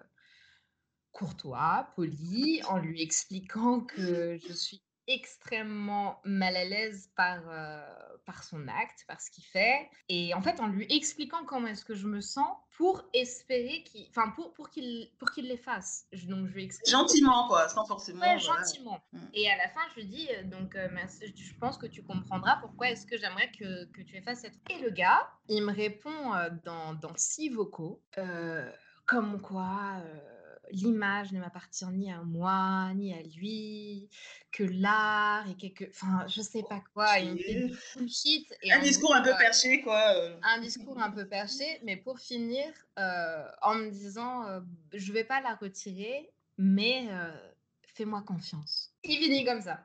courtois, poli, en lui expliquant que je suis extrêmement mal à l'aise par, euh, par son acte, par ce qu'il fait. Et en fait, en lui expliquant comment est-ce que je me sens pour espérer qu'il... Enfin, pour, pour qu'il pour qu'il les fasse. Donc, je lui explique... Gentiment, quoi, sans forcément... Ouais, gentiment. Mm. Et à la fin, je lui dis, euh, donc, euh, merci, je pense que tu comprendras pourquoi est-ce que j'aimerais que, que tu fasses cette... Et le gars, il me répond dans, dans six vocaux, comme quoi l'image ne m'appartient ni à moi, ni à lui, que l'art et quelque. Enfin, je sais pas quoi. Bullshit. Et un discours un peu perché, quoi. Euh. Un discours un peu perché, mais pour finir, euh, en me disant euh, je vais pas la retirer, mais fais-moi confiance. Il finit comme ça.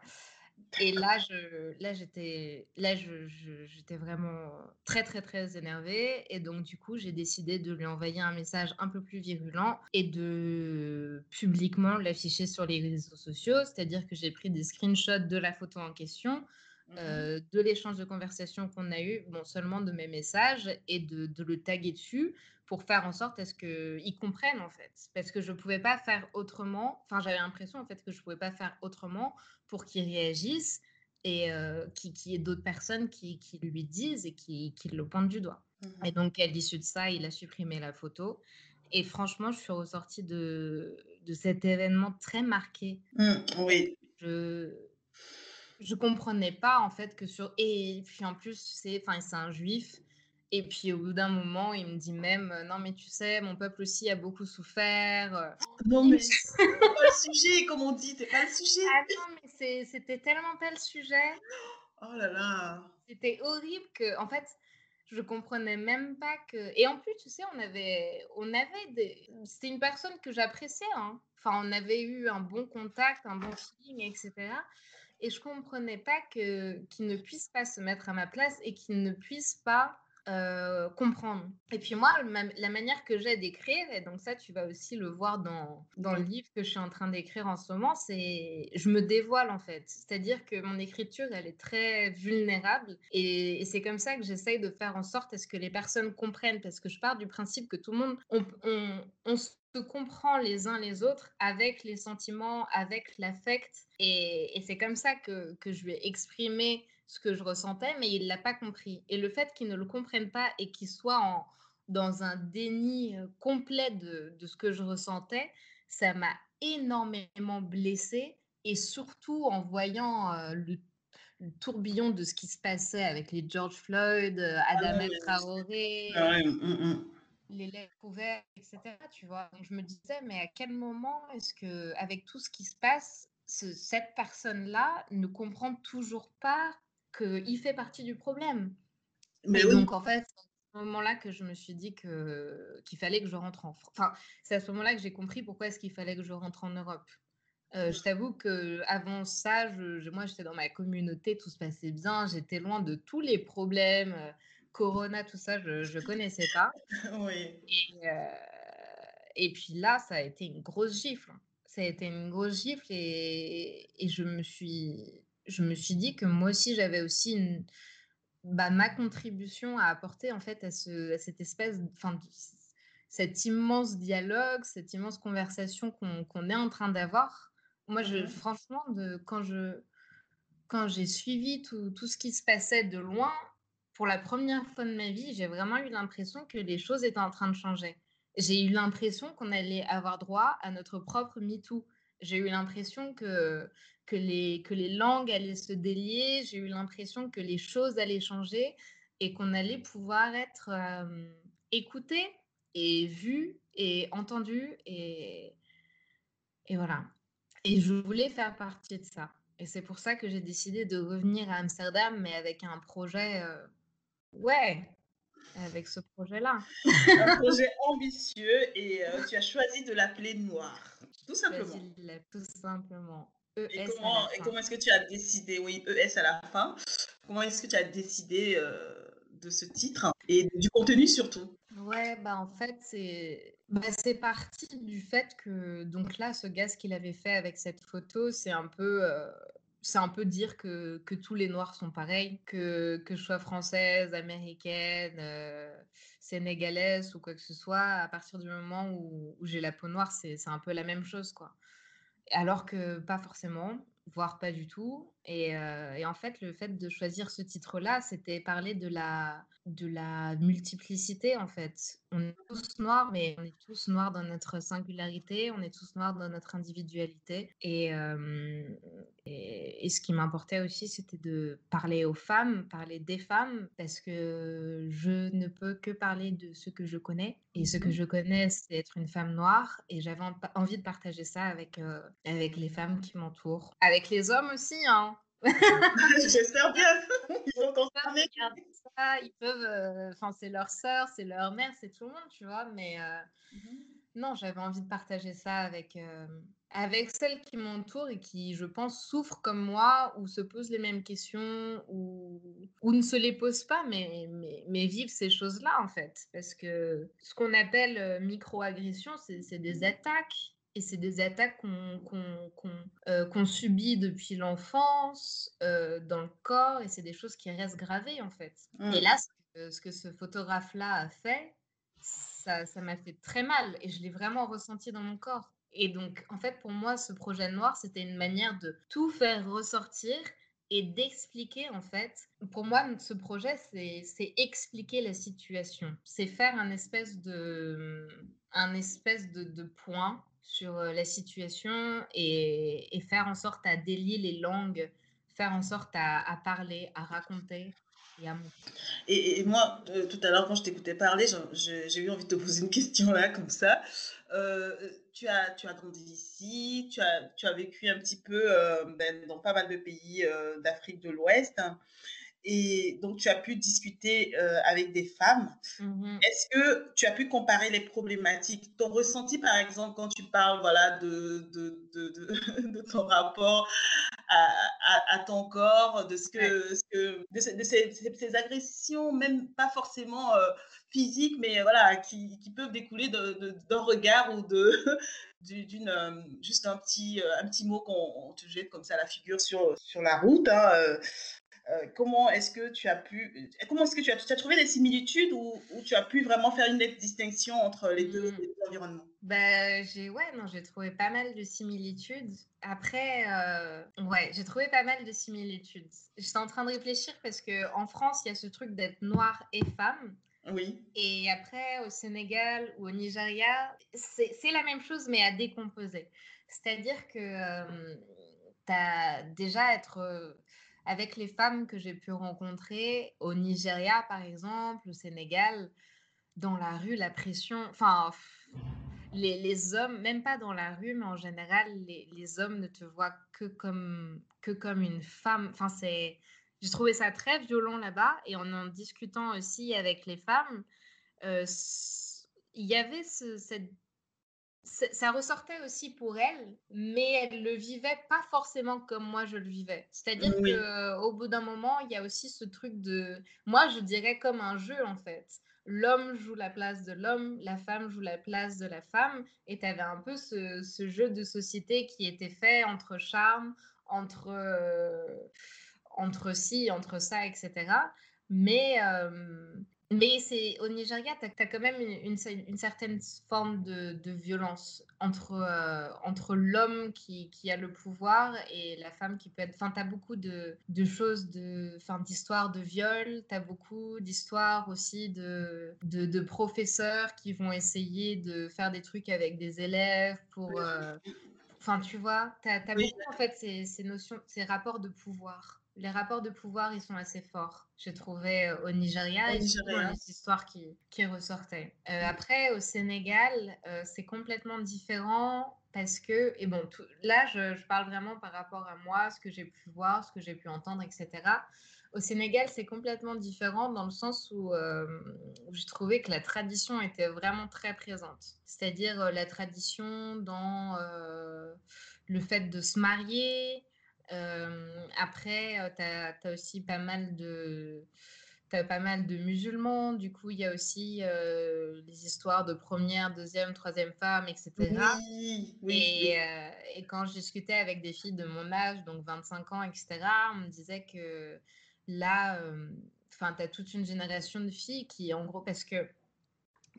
Et là, je, là, j'étais, là, je, j'étais vraiment très, très, très énervée. Et donc, du coup, j'ai décidé de lui envoyer un message un peu plus virulent et de publiquement l'afficher sur les réseaux sociaux. C'est-à-dire que j'ai pris des screenshots de la photo en question, mmh euh, de l'échange de conversation qu'on a eu, bon, seulement de mes messages, et de, de le taguer dessus pour faire en sorte à ce qu'ils comprennent en fait. Parce que je ne pouvais pas faire autrement, enfin j'avais l'impression en fait que je ne pouvais pas faire autrement pour qu'ils réagissent et euh, qu'il y ait d'autres personnes qui, qui, lui disent et qui, qui le pointent du doigt. Mmh et donc à l'issue de ça, il a supprimé la photo. Et franchement, je suis ressortie de, de cet événement très marqué. Mmh, oui. Je je comprenais pas en fait que sur et puis en plus c'est enfin c'est un juif et puis au bout d'un moment, il me dit même Non, mais tu sais, mon peuple aussi a beaucoup souffert. Non, mais c'est pas le sujet, comme on dit, c'est pas le sujet. Ah non, mais c'était tellement pas le sujet. Oh là là. C'était horrible que, en fait, je comprenais même pas que. Et en plus, tu sais, on avait, on avait des. C'était une personne que j'appréciais. Hein. Enfin, on avait eu un bon contact, un bon feeling, etc. Et je comprenais pas que qu'il ne puisse pas se mettre à ma place et qu'il ne puisse pas euh, comprendre. Et puis moi, la manière que j'ai d'écrire, et donc ça tu vas aussi le voir dans, dans le livre que je suis en train d'écrire en ce moment, c'est je me dévoile en fait. C'est-à-dire que mon écriture, elle est très vulnérable et, c'est comme ça que j'essaye de faire en sorte à ce que les personnes comprennent, parce que je pars du principe que tout le monde, on, on, on se comprend les uns les autres avec les sentiments, avec l'affect. Et, et c'est comme ça que, que je vais exprimer ce que je ressentais, mais il ne l'a pas compris. Et le fait qu'il ne le comprenne pas et qu'il soit en, dans un déni euh, complet de, de, ce que je ressentais, ça m'a énormément blessée. Et surtout en voyant euh, le, tourbillon de ce qui se passait avec les George Floyd, euh, Adam ah Traoré, ah mm, mm. les lèvres ouvertes, etc. Tu vois, Donc je me disais, mais à quel moment est-ce que, avec tout ce qui se passe, cette personne-là ne comprend toujours pas qu'il fait partie du problème. Mais donc, en fait, c'est à ce moment-là que je me suis dit que, qu'il fallait que je rentre en France. Enfin, c'est à ce moment-là que j'ai compris pourquoi est-ce qu'il fallait que je rentre en Europe. Euh, je t'avoue que avant ça, je, moi, j'étais dans ma communauté, tout se passait bien, j'étais loin de tous les problèmes, euh, Corona, tout ça, je ne connaissais pas. oui. Et, euh, et, puis là, ça a été une grosse gifle. Ça a été une grosse gifle et, et je me suis je me suis dit que moi aussi, j'avais aussi une, bah, ma contribution à apporter en fait à, ce, cette espèce, enfin, cet immense dialogue, cette immense conversation qu'on est en train d'avoir. Moi, je, mmh franchement, de, quand je quand j'ai suivi tout, tout, ce qui se passait de loin, pour la première fois de ma vie, j'ai vraiment eu l'impression que les choses étaient en train de changer. J'ai eu l'impression qu'on allait avoir droit à notre propre MeToo. J'ai eu l'impression que que les, que les langues allaient se délier, j'ai eu l'impression que les choses allaient changer et qu'on allait pouvoir être euh, écouté et vu et entendu et, et voilà. Et je voulais faire partie de ça. Et c'est pour ça que j'ai décidé de revenir à Amsterdam, mais avec un projet, euh, ouais, avec ce projet-là. un projet ambitieux et euh, tu as choisi de l'appeler Noir, tout simplement. Tout simplement. E et comment, est-ce que tu as décidé, oui, ES à la fin, comment est-ce que tu as décidé euh, de ce titre et du contenu surtout? Ouais, bah en fait, c'est bah, parti du fait que, donc là, ce gars, ce qu'il avait fait avec cette photo, c'est un peu. Euh, c'est un peu dire que, que, tous les Noirs sont pareils, que, que je sois française, américaine, euh, sénégalaise ou quoi que ce soit, à partir du moment où, où j'ai la peau noire, c'est un peu la même chose, quoi alors que pas forcément, voire pas du tout. Et, en fait, le fait de choisir ce titre-là, c'était parler de la, de la multiplicité, en fait. On est tous noirs, mais on est tous noirs dans notre singularité, on est tous noirs dans notre individualité. Et, et, ce qui m'importait aussi, c'était de parler aux femmes, parler des femmes, parce que je ne peux que parler de ce que je connais. Et ce que mmh je connais, c'est être une femme noire. Et j'avais envie de partager ça avec, avec les femmes qui m'entourent. Avec les hommes aussi, hein. J'espère bien. Ils sont concernés. Ils peuvent. Enfin, c'est leur sœur, c'est leur mère, c'est tout le monde, tu vois. Mais mmh non, j'avais envie de partager ça avec, avec celles qui m'entourent et qui, je pense, souffrent comme moi ou se posent les mêmes questions ou, ou ne se les posent pas, mais, mais, mais vivent ces choses-là, en fait. Parce que ce qu'on appelle micro-agression, c'est des attaques. Et c'est des attaques qu'on subit depuis l'enfance, dans le corps, et c'est des choses qui restent gravées, en fait. Mmh. Et là, ce que ce photographe-là a fait, ça m'a fait très mal et je l'ai vraiment ressenti dans mon corps. Et donc, en fait, pour moi, ce projet noir, c'était une manière de tout faire ressortir et d'expliquer, en fait. Pour moi, ce projet, c'est expliquer la situation. C'est faire un espèce de, un espèce de, de point sur euh, la situation et, et, faire en sorte à délier les langues, faire en sorte à, à parler, à raconter, et, et, moi, euh, tout à l'heure, quand je t'écoutais parler, j'ai eu envie de te poser une question là, comme ça. Euh, tu, as, tu as grandi ici, tu as, tu as vécu un petit peu ben, dans pas mal de pays d'Afrique de l'Ouest. Hein. Et donc, tu as pu discuter avec des femmes. Mmh Est-ce que tu as pu comparer les problématiques? Ton ressenti, par exemple, quand tu parles voilà, de, de, de, de ton rapport à, ton corps, de, ce que, ce que, de, ces, ces, agressions, même pas forcément euh, physiques, mais voilà, qui, qui peuvent découler d'un regard ou de d'une euh, juste un petit euh, un petit mot qu'on te jette comme ça à la figure sur sur la route hein, euh, comment est-ce que tu as pu, comment est-ce que tu as, tu as trouvé des similitudes ou, tu as pu vraiment faire une nette distinction entre les deux, mmh. environnements? Bah, j'ai, ouais, non, j'ai trouvé pas mal de similitudes. Après, euh, ouais, j'ai trouvé pas mal de similitudes. J'étais en train de réfléchir parce que en France, il y a ce truc d'être noir et femme. Oui. Et après, au Sénégal ou au Nigeria, c'est la même chose, mais à décomposer. C'est-à-dire que euh, tu as déjà être avec les femmes que j'ai pu rencontrer au Nigeria, par exemple, au Sénégal, dans la rue, la pression, enfin, les, hommes, même pas dans la rue, mais en général, les, les, hommes ne te voient que comme, que comme une femme. Enfin, c'est, j'ai trouvé ça très violent là-bas. Et en en discutant aussi avec les femmes, euh, il y avait ce, cette ça ressortait aussi pour elle, mais elle le vivait pas forcément comme moi je le vivais. C'est-à-dire qu'au bout d'un moment, il y a aussi ce truc de, moi je dirais comme un jeu en fait. L'homme joue la place de l'homme, la femme joue la place de la femme, et tu avais un peu ce, ce, jeu de société qui était fait entre charme, entre, euh, entre ci, entre ça, etc. Mais, euh, mais c'est au Nigeria, tu as, quand même une, une, certaine forme de, de violence entre, euh, entre l'homme qui, qui, a le pouvoir et la femme qui peut être... Enfin, tu as beaucoup de, de choses, d'histoires de, de viol, tu as beaucoup d'histoires aussi de, de, professeurs qui vont essayer de faire des trucs avec des élèves pour... Euh, enfin, tu vois, tu as, beaucoup en fait ces, ces notions, ces rapports de pouvoir les rapports de pouvoir, ils sont assez forts, j'ai trouvé euh, au Nigeria, et Nigeria. les histoires qui, qui ressortaient. Euh, après, au Sénégal, euh, c'est complètement différent parce que, et bon, là, je, parle vraiment par rapport à moi, ce que j'ai pu voir, ce que j'ai pu entendre, etc. Au Sénégal, c'est complètement différent dans le sens où, où j'ai trouvé que la tradition était vraiment très présente. C'est-à-dire la tradition dans le fait de se marier, après, tu as, aussi pas mal de... As pas mal de musulmans, du coup, il y a aussi les histoires de première, deuxième, troisième femme, etc. Oui, oui, et, et, quand je discutais avec des filles de mon âge, donc 25 ans, etc., on me disait que là, enfin, tu as toute une génération de filles qui, en gros, parce que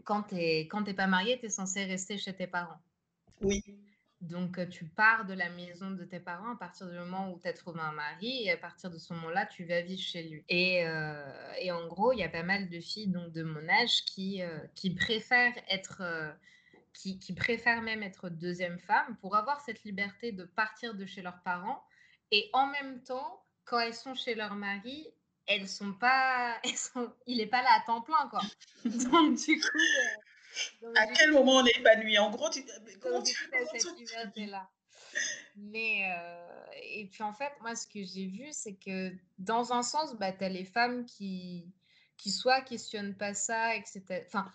quand tu n'es pas mariée, tu es censé rester chez tes parents. Oui. Donc, tu pars de la maison de tes parents à partir du moment où tu as trouvé un mari et à partir de ce moment-là, tu vas vivre chez lui. Et, et en gros, il y a pas mal de filles donc, de mon âge qui, qui préfèrent être... qui, qui préfèrent même être deuxième femme pour avoir cette liberté de partir de chez leurs parents et en même temps, quand elles sont chez leur mari, elles sont pas, elles sont, il n'est pas là à temps plein, quoi. Donc, du coup, à quel moment on est épanoui En gros, tu, comment tu cette liberté-là mais euh, et puis en fait, moi, ce que j'ai vu, c'est que dans un sens, bah, tu as les femmes qui, qui soit questionnent pas ça, etc. Enfin,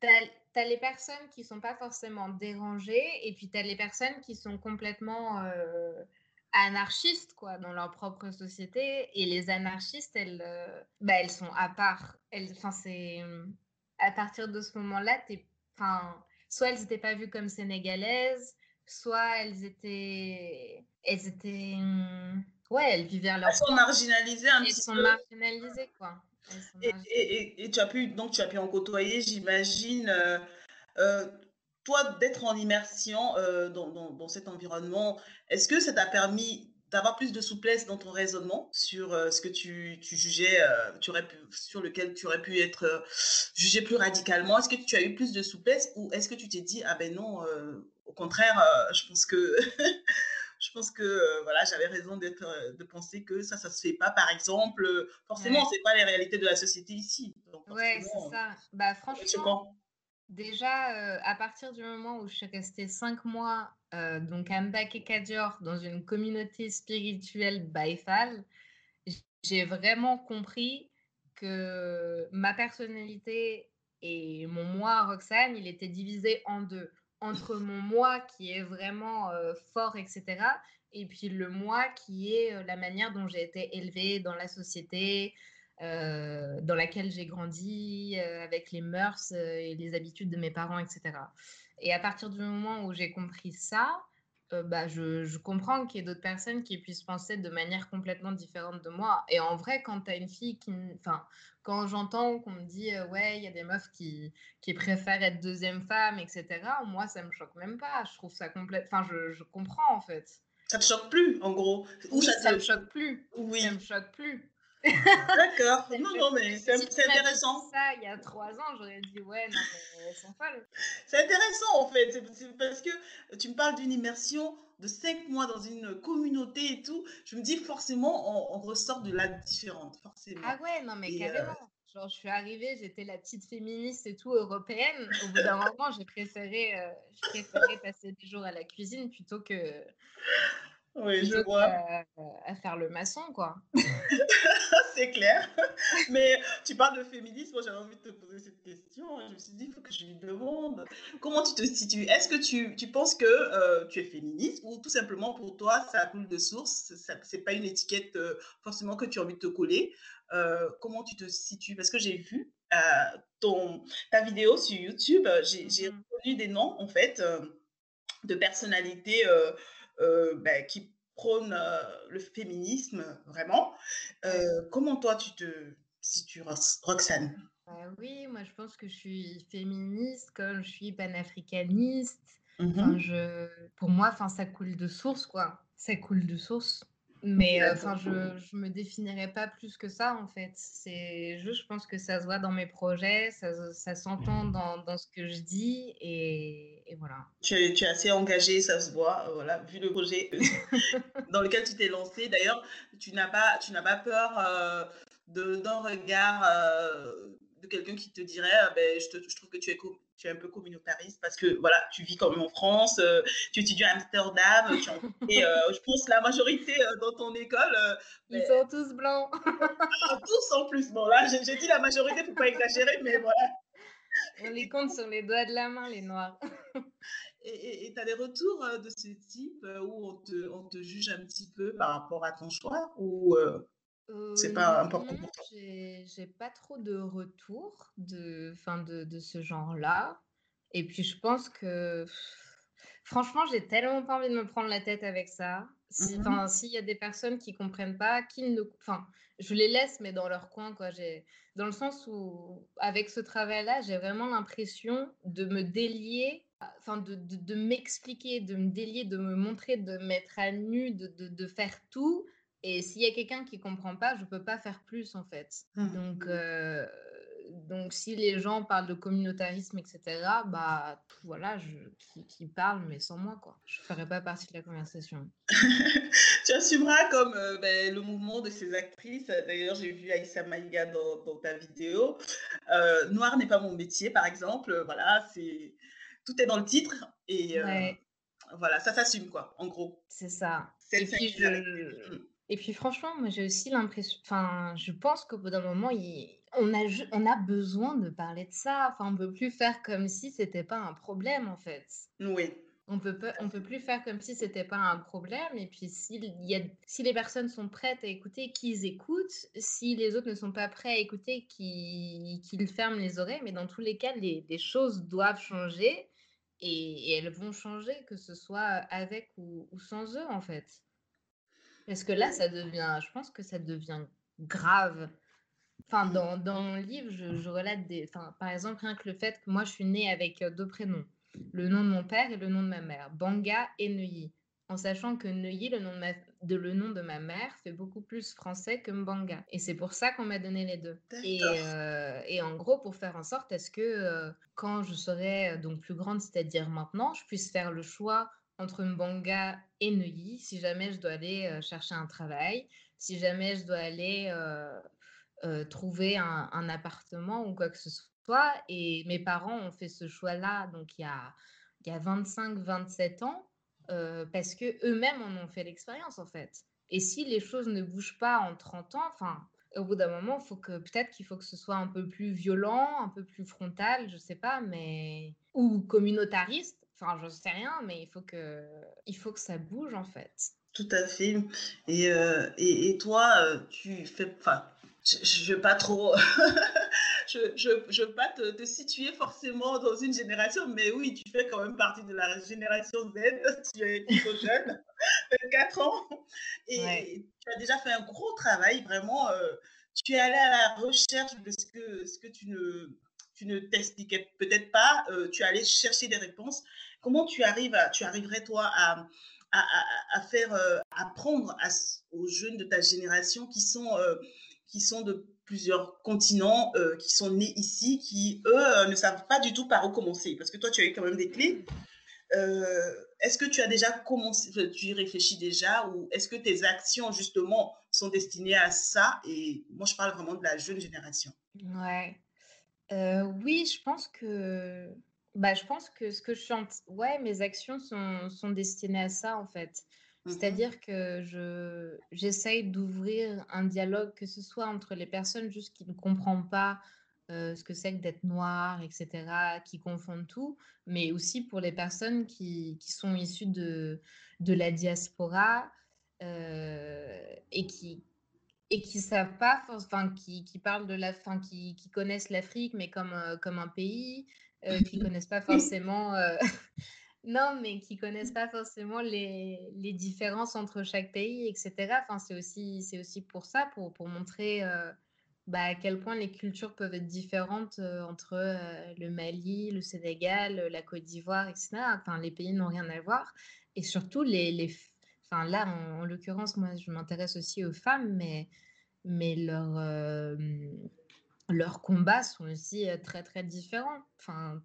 tu as, les personnes qui sont pas forcément dérangées, et puis tu as les personnes qui sont complètement euh, anarchistes, quoi, dans leur propre société. Et les anarchistes, elles, euh, bah, elles sont à part. Enfin, c'est à partir de ce moment-là, enfin, soit elles n'étaient pas vues comme sénégalaises, soit elles étaient, elles étaient, hmm, ouais, elles vivaient leur. Elles sont marginalisées un elles petit sont peu. marginalisées, quoi. Et, et, et, tu as pu, donc tu as pu en côtoyer, j'imagine. Euh, euh, toi, d'être en immersion euh, dans, dans, dans, cet environnement, est-ce que ça t'a permis d'avoir plus de souplesse dans ton raisonnement sur euh, ce que tu, tu jugeais, euh, tu aurais pu, sur lequel tu aurais pu être euh, jugé plus radicalement Est-ce que tu as eu plus de souplesse ou est-ce que tu t'es dit, ah ben non, au contraire, je pense que... je pense que voilà, j'avais raison de penser que ça, ça se fait pas. Par exemple, forcément, ouais. c'est pas les réalités de la société ici. Donc, ouais, c'est ça. Bah franchement, déjà à partir du moment où je suis restée cinq mois euh, donc à Mbake Kadior, dans une communauté spirituelle baïfal, j'ai vraiment compris que ma personnalité et mon moi, Roxane, il était divisé en deux. Entre mon moi qui est vraiment euh, fort, etc., et puis le moi qui est euh, la manière dont j'ai été élevée dans la société, euh, dans laquelle j'ai grandi, euh, avec les mœurs et les habitudes de mes parents, etc. Et à partir du moment où j'ai compris ça, euh, bah, je, je, comprends qu'il y ait d'autres personnes qui puissent penser de manière complètement différente de moi. Et en vrai, quand tu as une fille qui. Enfin, quand j'entends qu'on me dit, euh, ouais, il y a des meufs qui, qui préfèrent être deuxième femme, etc., moi, ça me choque même pas. Je trouve ça. Enfin, je, je, comprends, en fait. Ça te choque plus, en gros Ou oui, ça, ça te... me choque plus. Oui. Ça me choque plus. D'accord. non, non, mais c'est si intéressant. ça il y a trois ans, j'aurais dit ouais, non, mais elles sont folles. C'est intéressant en fait. C'est parce que tu me parles d'une immersion de cinq mois dans une communauté et tout. Je me dis forcément, on, on ressort de là différente, forcément. Ah ouais, non, mais et carrément. Euh... Genre, je suis arrivée, j'étais la petite féministe et tout européenne. Au bout d'un moment, j'ai préféré, euh, préféré passer des jours à la cuisine plutôt que. Oui, je vois. À, faire le maçon, quoi. c'est clair. Mais tu parles de féminisme, moi j'avais envie de te poser cette question. Je me suis dit, il faut que je lui demande. Comment tu te situes? Est-ce que tu, tu, penses que euh, tu es féministe ou tout simplement pour toi, ça coule de source C'est pas une étiquette euh, forcément que tu as envie de te coller? Euh, comment tu te situes? Parce que j'ai vu ton, ta vidéo sur YouTube, j'ai mm -hmm. reconnu des noms en fait de personnalités euh, ben, qui prône euh, le féminisme vraiment. Euh, comment toi tu te situes, Roxane? Bah Oui, moi je pense que je suis féministe comme je suis panafricaniste. Mmh enfin, je, pour moi, enfin, ça coule de source, quoi. Ça coule de source. Mais enfin, euh, je, je me définirais pas plus que ça en fait. C'est juste, je pense que ça se voit dans mes projets, ça, ça s'entend dans, dans, ce que je dis et, et voilà. Tu es, tu es, assez engagé, ça se voit, voilà, vu le projet dans lequel tu t'es lancé. D'ailleurs, tu n'as pas, tu n'as pas peur euh, d'un regard euh, de quelqu'un qui te dirait, ah ben, je, te, je trouve que tu es tu es un peu communautariste parce que voilà, tu vis quand même en France, euh, tu étudies à Amsterdam, tu en, et euh, je pense la majorité euh, dans ton école. Ils mais... sont tous blancs. tous en plus. Bon, là, j'ai dit la majorité pour pas exagérer, mais voilà. On les compte sur les doigts de la main, les noirs. et tu as des retours de ce type où on te, on te, juge un petit peu par rapport à ton choix ou c'est pas important pour toi? J'ai pas trop de retours de, fin de, de ce genre-là. Et puis je pense que franchement, j'ai tellement pas envie de me prendre la tête avec ça. S'il mmh si y a des personnes qui comprennent pas, qui ne, enfin, je les laisse, mais dans leur coin, quoi. J'ai, dans le sens où, avec ce travail-là, j'ai vraiment l'impression de me délier enfin, de, de, m'expliquer, de me délier, de me montrer, de mettre à nu, de, de faire tout. Et s'il y a quelqu'un qui comprend pas, je peux pas faire plus en fait. Mmh. Donc, euh, donc si les gens parlent de communautarisme, etc., bah voilà, je, qui, parlent, mais sans moi quoi. Je ferai pas partie de la conversation. tu assumeras comme euh, ben, le mouvement de ces actrices. D'ailleurs, j'ai vu Aïssa Maïga dans, dans ta vidéo. Euh, Noir n'est pas mon métier, par exemple. Voilà, c'est tout est dans le titre et voilà, ça s'assume quoi, en gros. C'est ça. Et puis, je... Et puis franchement, moi j'ai aussi l'impression, enfin, je pense qu'au bout d'un moment, on, a, on a besoin de parler de ça. Enfin, on peut plus faire comme si c'était pas un problème en fait. Oui. On peut, on peut plus faire comme si c'était pas un problème. Et puis si, y a, si les personnes sont prêtes à écouter, qu'ils écoutent. Si les autres ne sont pas prêts à écouter, qu'ils ferment les oreilles. Mais dans tous les cas, les, choses doivent changer. Et, elles vont changer, que ce soit avec ou sans eux en fait. Parce que là, ça devient, je pense que ça devient grave. Enfin, dans, dans mon livre, je, relate des. Enfin, par exemple, rien que le fait que moi, je suis née avec euh, deux prénoms le nom de mon père et le nom de ma mère, Banga et Neuilly. En sachant que Neuilly, le nom de, ma, de, le nom de ma mère, fait beaucoup plus français que Mbanga. Et c'est pour ça qu'on m'a donné les deux. Et, euh, et, en gros, pour faire en sorte est ce que euh, quand je serai donc plus grande, c'est-à-dire maintenant, je puisse faire le choix entre Mbanga et Neuilly si jamais je dois aller euh, chercher un travail, si jamais je dois aller euh, euh, trouver un, appartement ou quoi que ce soit. Et mes parents ont fait ce choix-là, donc il y a, y a 25-27 ans, parce que eux-mêmes en ont fait l'expérience en fait. Et si les choses ne bougent pas en 30 ans, enfin, au bout d'un moment, faut que peut-être qu'il faut que ce soit un peu plus violent, un peu plus frontal, je sais pas, mais ou communautariste Enfin, je sais rien, mais il faut que, il faut que ça bouge en fait. Tout à fait. Et, euh, et, et, toi, euh, tu fais. Enfin, je ne veux pas trop. je ne je, je veux pas te, te, situer forcément dans une génération, mais oui, tu fais quand même partie de la génération Z. Tu es plutôt jeune, 24 ans. Et tu as déjà fait un gros travail, vraiment. Euh, tu es allé à la recherche de ce que, ce que tu ne tu ne t'expliquais peut-être pas, euh, tu allais chercher des réponses. Comment tu arrives, tu arriverais toi à, à, à faire euh, apprendre aux jeunes de ta génération qui sont, euh, qui sont de plusieurs continents, qui sont nés ici, qui eux ne savent pas du tout par où commencer, parce que toi tu as eu quand même des clés. est-ce que tu as déjà commencé, tu y réfléchis déjà, ou est-ce que tes actions justement sont destinées à ça? Et moi je parle vraiment de la jeune génération. Ouais. Euh, oui, je pense que bah, je pense que ce que je chante, ouais, mes actions sont, sont destinées à ça en fait. Mmh C'est-à-dire que je j'essaye d'ouvrir un dialogue, que ce soit entre les personnes juste qui ne comprennent pas euh, ce que c'est que d'être noir, etc., qui confondent tout, mais aussi pour les personnes qui, qui sont issues de, de la diaspora euh, et qui, et qui savent pas, enfin qui, qui, parlent de la, fin, qui, qui connaissent l'Afrique mais comme euh, comme un pays, euh, qui connaissent pas forcément, euh, non mais qui connaissent pas forcément les, les, différences entre chaque pays, etc. Enfin c'est aussi c'est aussi pour ça, pour pour montrer bah, à quel point les cultures peuvent être différentes entre le Mali, le Sénégal, la Côte d'Ivoire, etc. Enfin les pays n'ont rien à voir et surtout les, les Enfin, là, en, l'occurrence, moi, je m'intéresse aussi aux femmes, mais, mais leurs, euh, leurs combats sont aussi euh, très, très différents. Enfin,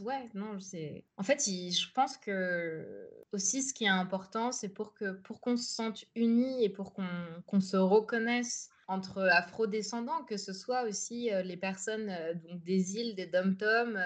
ouais, non, c'est... En fait, je pense que aussi, ce qui est important, c'est pour, que, pour qu'on se sente unis et pour qu'on, qu'on se reconnaisse entre afro-descendants, que ce soit aussi euh, les personnes donc des îles, des dom-toms,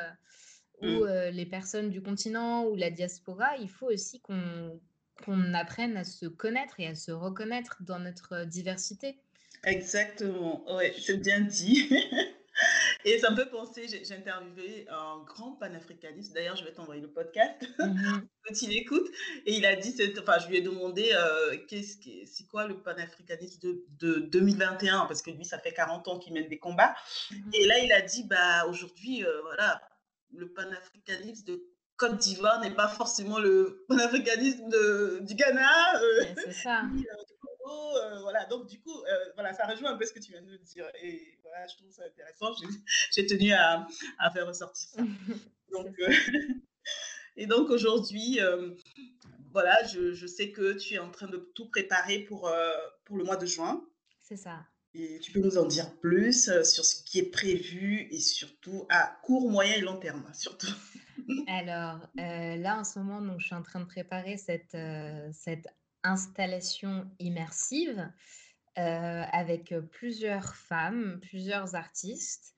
ou mmh. les personnes du continent ou la diaspora, il faut aussi qu'on qu'on apprenne à se connaître et à se reconnaître dans notre euh, diversité. Exactement, oui, c'est bien dit. et ça me fait penser, j'ai interviewé un grand panafricaniste, d'ailleurs je vais t'envoyer le podcast, mm quand il écoute, et il a dit, enfin je lui ai demandé euh, qu'est-ce c'est quoi le panafricanisme de, de, 2021, parce que lui ça fait 40 ans qu'il mène des combats, mm-hmm. et là il a dit, bah aujourd'hui, euh, voilà, le panafricanisme de Côte d'Ivoire n'est pas forcément le panafricanisme de, du Ghana. Euh, c'est ça. Euh, du Congo, euh, voilà, donc du coup, voilà, ça rejoint un peu ce que tu viens de dire. Et voilà, je trouve ça intéressant. J'ai tenu à, à, faire ressortir ça. donc, Et donc aujourd'hui, voilà, je, je, sais que tu es en train de tout préparer pour, pour le mois de juin. C'est ça. Et tu peux nous en dire plus sur ce qui est prévu et surtout à court, moyen et long terme, surtout. Alors là, en ce moment, donc, je suis en train de préparer cette, cette installation immersive avec plusieurs femmes, plusieurs artistes.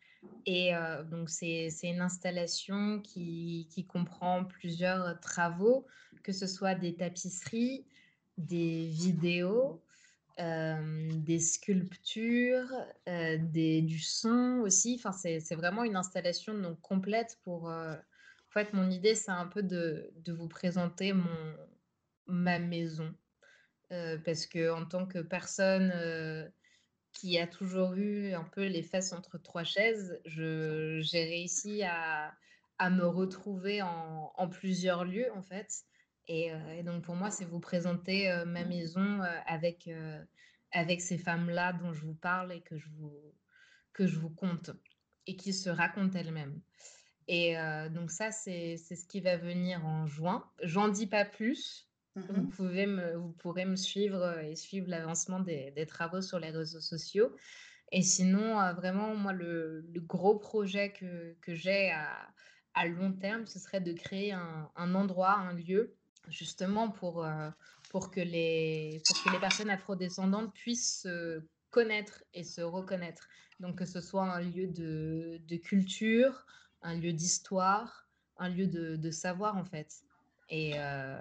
Et donc, c'est une installation qui, qui, comprend plusieurs travaux, que ce soit des tapisseries, des vidéos, des sculptures, des, du son aussi. Enfin, c'est vraiment une installation donc, complète pour... En fait, mon idée, c'est un peu de, vous présenter mon, ma maison. parce que en tant que personne qui a toujours eu un peu les fesses entre trois chaises, j'ai réussi à, à, me retrouver en, plusieurs lieux, en fait. Et, et donc, pour moi, c'est vous présenter ma maison avec, avec ces femmes-là dont je vous parle et que je vous, que je vous et qui se racontent elles-mêmes. Et donc ça, c'est ce qui va venir en juin. J'en dis pas plus, vous, mmh pouvez me, vous pourrez me suivre et suivre l'avancement des, des, travaux sur les réseaux sociaux. Et sinon, euh, vraiment, moi, le, le, gros projet que, que j'ai à, à, long terme, ce serait de créer un, un endroit, un lieu, justement pour, euh, pour, que, les, pour que les personnes afrodescendantes puissent se connaître et se reconnaître. Donc, que ce soit un lieu de, de culture, un lieu d'histoire, un lieu de, de, savoir, en fait. Et, euh,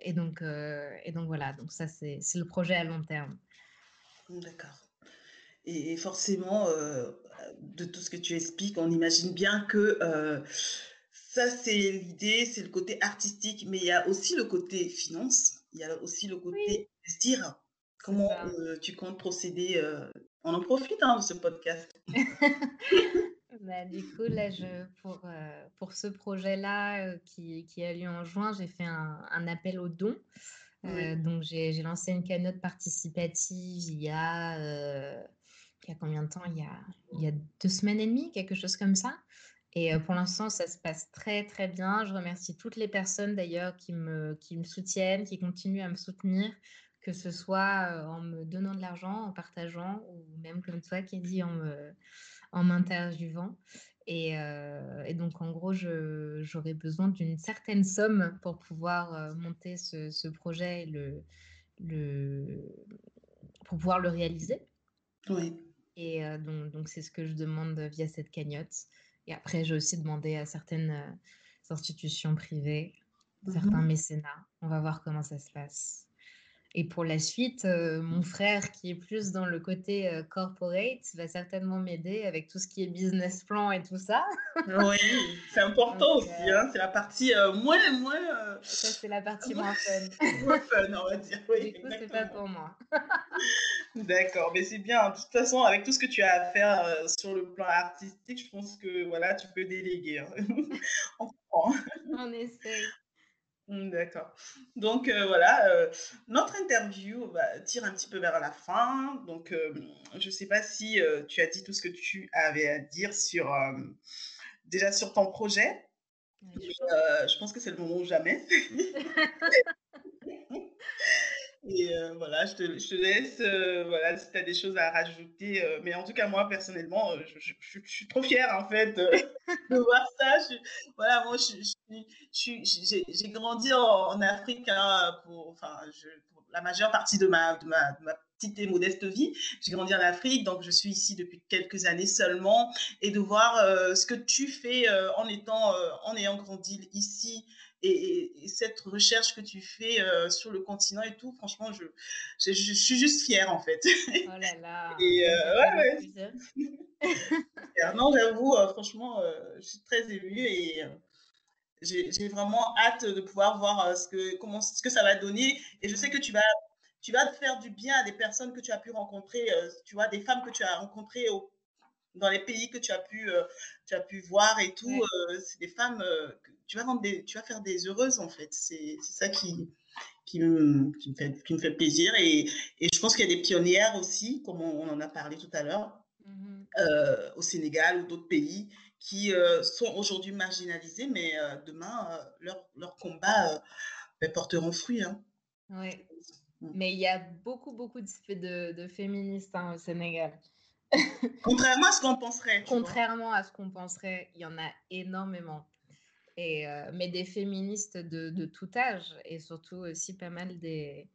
et, donc, euh, et donc voilà, donc ça c'est le projet à long terme. D'accord. Et forcément, euh, de tout ce que tu expliques, on imagine bien que ça c'est l'idée, c'est le côté artistique, mais il y a aussi le côté finance, il y a aussi le côté investir. Comment tu comptes procéder On en profite hein, de ce podcast. Bah, du coup, là, je, pour, euh, pour ce projet-là euh, qui, qui, a lieu en juin, j'ai fait un, un, appel aux dons. Euh, donc, j'ai lancé une cagnotte participative il y a, il y a combien de temps? Il y a, il y a deux semaines et demie, quelque chose comme ça. Et pour l'instant, ça se passe très, très bien. Je remercie toutes les personnes d'ailleurs qui me, qui me soutiennent, qui continuent à me soutenir, que ce soit en me donnant de l'argent, en partageant, ou même comme toi qui dit en me en m'interviewant. Et, euh, et, donc, en gros, j'aurais besoin d'une certaine somme pour pouvoir euh, monter ce, ce, projet et le, le, pour pouvoir le réaliser. Oui. Et euh, donc, c'est ce que je demande via cette cagnotte. Et après, j'ai aussi demandé à certaines institutions privées, certains mmh mécénats. On va voir comment ça se passe. Et pour la suite, euh, mon frère, qui est plus dans le côté euh, corporate, va certainement m'aider avec tout ce qui est business plan et tout ça. oui, c'est important aussi. Euh, hein, c'est la partie moins. moins ça, c'est la partie moins fun. moins fun, on va dire. Oui, du coup, c'est pas pour moi. D'accord, mais c'est bien. De toute façon, avec tout ce que tu as à faire sur le plan artistique, je pense que voilà, tu peux déléguer. Hein. on comprend. On essaye. Mmh, d'accord. Donc euh, voilà, euh, notre interview va tire un petit peu vers la fin. Donc euh, je ne sais pas si tu as dit tout ce que tu avais à dire sur déjà sur ton projet. je pense que c'est le moment ou jamais. Et voilà, je te, je te laisse, voilà, si tu as des choses à rajouter. Mais en tout cas, moi, personnellement, je, je, suis trop fière, en fait, de voir ça. voilà, moi, j'ai grandi en, Afrique hein, pour, enfin, pour la majeure partie de ma, de ma, de ma petite et modeste vie. J'ai grandi en Afrique, donc je suis ici depuis quelques années seulement. Et de voir ce que tu fais en, étant, en ayant grandi ici, et, cette recherche que tu fais euh, sur le continent et tout, franchement, je, je, suis juste fière en fait. Oh là là. et euh, ouais, non, j'avoue, euh, franchement, je suis très émue et j'ai vraiment hâte de pouvoir voir ce que, comment, ce que ça va donner. Et je sais que tu vas, tu vas faire du bien à des personnes que tu as pu rencontrer, tu vois, des femmes que tu as rencontrées au dans les pays que tu as pu, tu as pu voir et tout, c'est des femmes tu vas, rendre des, tu vas faire des heureuses, en fait. C'est ça qui, qui, me, qui, me fait, qui me fait plaisir. Et, et je pense qu'il y a des pionnières aussi, comme on, en a parlé tout à l'heure, mmh euh, au Sénégal ou d'autres pays, qui sont aujourd'hui marginalisées, mais demain, leurs leur combats ben, porteront fruit. Hein. Oui, mm. mais il y a beaucoup, beaucoup de, de féministes hein, au Sénégal. Contrairement à ce qu'on penserait. Contrairement à ce qu'on penserait, il y en a énormément. Et, euh, mais des féministes de, de, tout âge et surtout aussi pas mal des,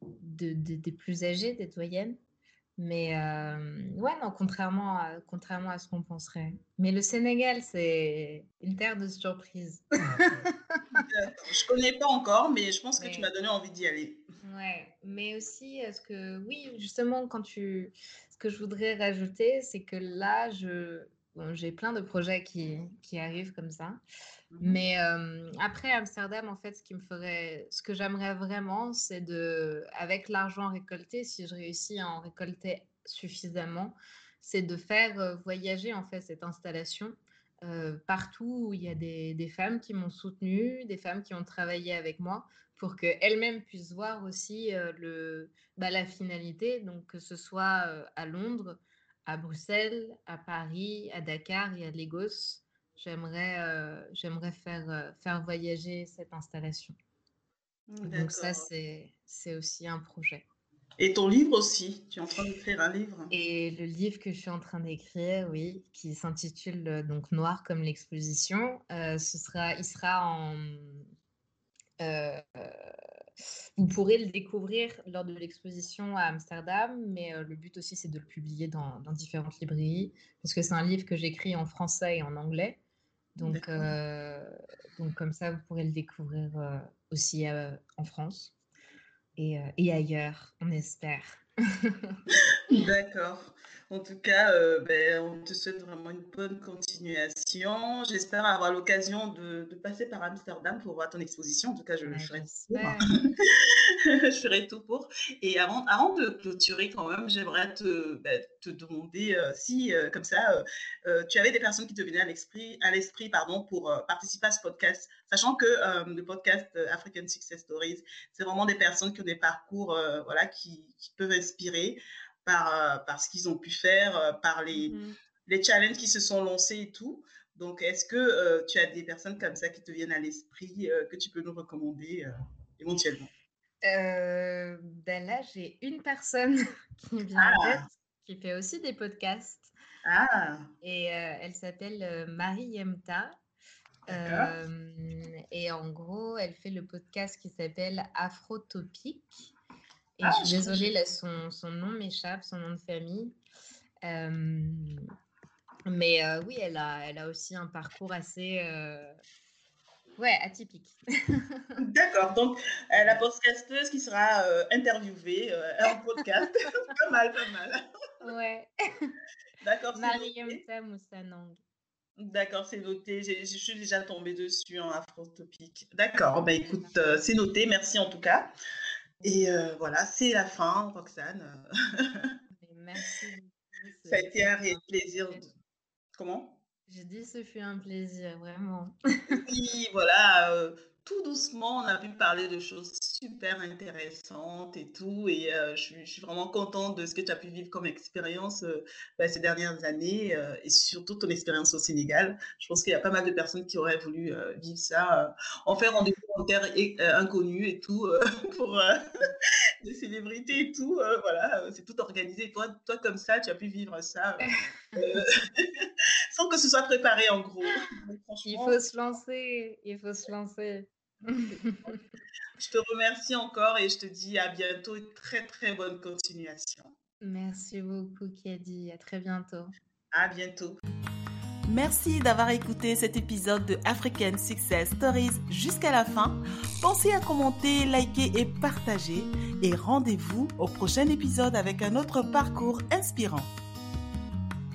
des plus âgées, des doyennes. Mais euh, ouais, non, contrairement à, contrairement à ce qu'on penserait. Mais le Sénégal, c'est une terre de surprise. je connais pas encore, mais je pense que tu m'as donné envie d'y aller. Ouais, mais aussi, est-ce que, oui, justement, quand tu, ce que je voudrais rajouter, c'est que là, je, j'ai plein de projets qui, qui arrivent comme ça. Mmh mais après Amsterdam, en fait, ce qui me ferait, ce que j'aimerais vraiment, c'est de, avec l'argent récolté, si je réussis à en récolter suffisamment, c'est de faire voyager en fait cette installation partout où il y a des, des femmes qui m'ont soutenue, des femmes qui ont travaillé avec moi, pour qu'elles-mêmes puissent voir aussi le, bah, la finalité, donc que ce soit à Londres, à Bruxelles, à Paris, à Dakar et à Lagos. J'aimerais, j'aimerais faire, faire voyager cette installation. Donc ça, c'est aussi un projet. Et ton livre aussi, tu es en train d'écrire un livre. Et le livre que je suis en train d'écrire, oui, qui s'intitule donc Noir comme l'exposition, ce sera, il sera en, euh, vous pourrez le découvrir lors de l'exposition à Amsterdam, mais euh, le but aussi, c'est de le publier dans, différentes librairies, parce que c'est un livre que j'écris en français et en anglais. Donc, euh, donc comme ça, vous pourrez le découvrir aussi en France et, et ailleurs, on espère. D'accord. En tout cas, euh, ben, on te souhaite vraiment une bonne continuation. J'espère avoir l'occasion de, passer par Amsterdam pour voir ton exposition. En tout cas, je, le ferai tout je ferai tout pour. Et avant, avant de clôturer, quand même, j'aimerais te, ben, te demander euh, si, euh, comme ça, tu avais des personnes qui te venaient à l'esprit, à l'esprit pardon, pour participer à ce podcast, sachant que le podcast African Success Stories, c'est vraiment des personnes qui ont des parcours voilà, qui, qui peuvent inspirer par, euh, par ce qu'ils ont pu faire, euh, par les, mmh les challenges qui se sont lancés et tout. Donc, est-ce que euh, tu as des personnes comme ça qui te viennent à l'esprit que tu peux nous recommander éventuellement? Ben Là, j'ai une personne qui vient en ah! tête, qui fait aussi des podcasts. Ah. Et elle s'appelle Marie Yemta. et en gros, elle fait le podcast qui s'appelle Afrotopique. Et ah, je suis désolée, là, son, son nom m'échappe, son nom de famille. mais euh, oui, elle a, elle a aussi un parcours assez euh, ouais, atypique. D'accord, donc euh, la podcasteuse qui sera interviewée en podcast. pas mal, pas mal. ouais. D'accord. Mariam Moussanang. D'accord, c'est noté. Je suis déjà tombée dessus en afrotopique. D'accord, bah, écoute, c'est noté. Merci en tout cas. Et euh, voilà, c'est la fin, Roxane. Merci. Ça a été un plaisir. Comment? J'ai dit ce fut un plaisir, vraiment. oui, voilà. Euh, tout doucement, on a pu parler de choses super intéressantes et tout. Et euh, je, suis, vraiment contente de ce que tu as pu vivre comme expérience euh, bah, ces dernières années euh, et surtout ton expérience au Sénégal. Je pense qu'il y a pas mal de personnes qui auraient voulu vivre ça, en faire rendez-vous en terre inconnue et tout, pour des célébrités et tout. voilà, c'est tout organisé. Toi, toi, comme ça, tu as pu vivre ça sans que ce soit préparé en gros. il faut se lancer, il faut se lancer. je te remercie encore et je te dis à bientôt et très très bonne continuation. Merci beaucoup Kadi, à très bientôt. À bientôt. Merci d'avoir écouté cet épisode de African Success Stories jusqu'à la fin. Pensez à commenter, liker et partager. Et rendez-vous au prochain épisode avec un autre parcours inspirant.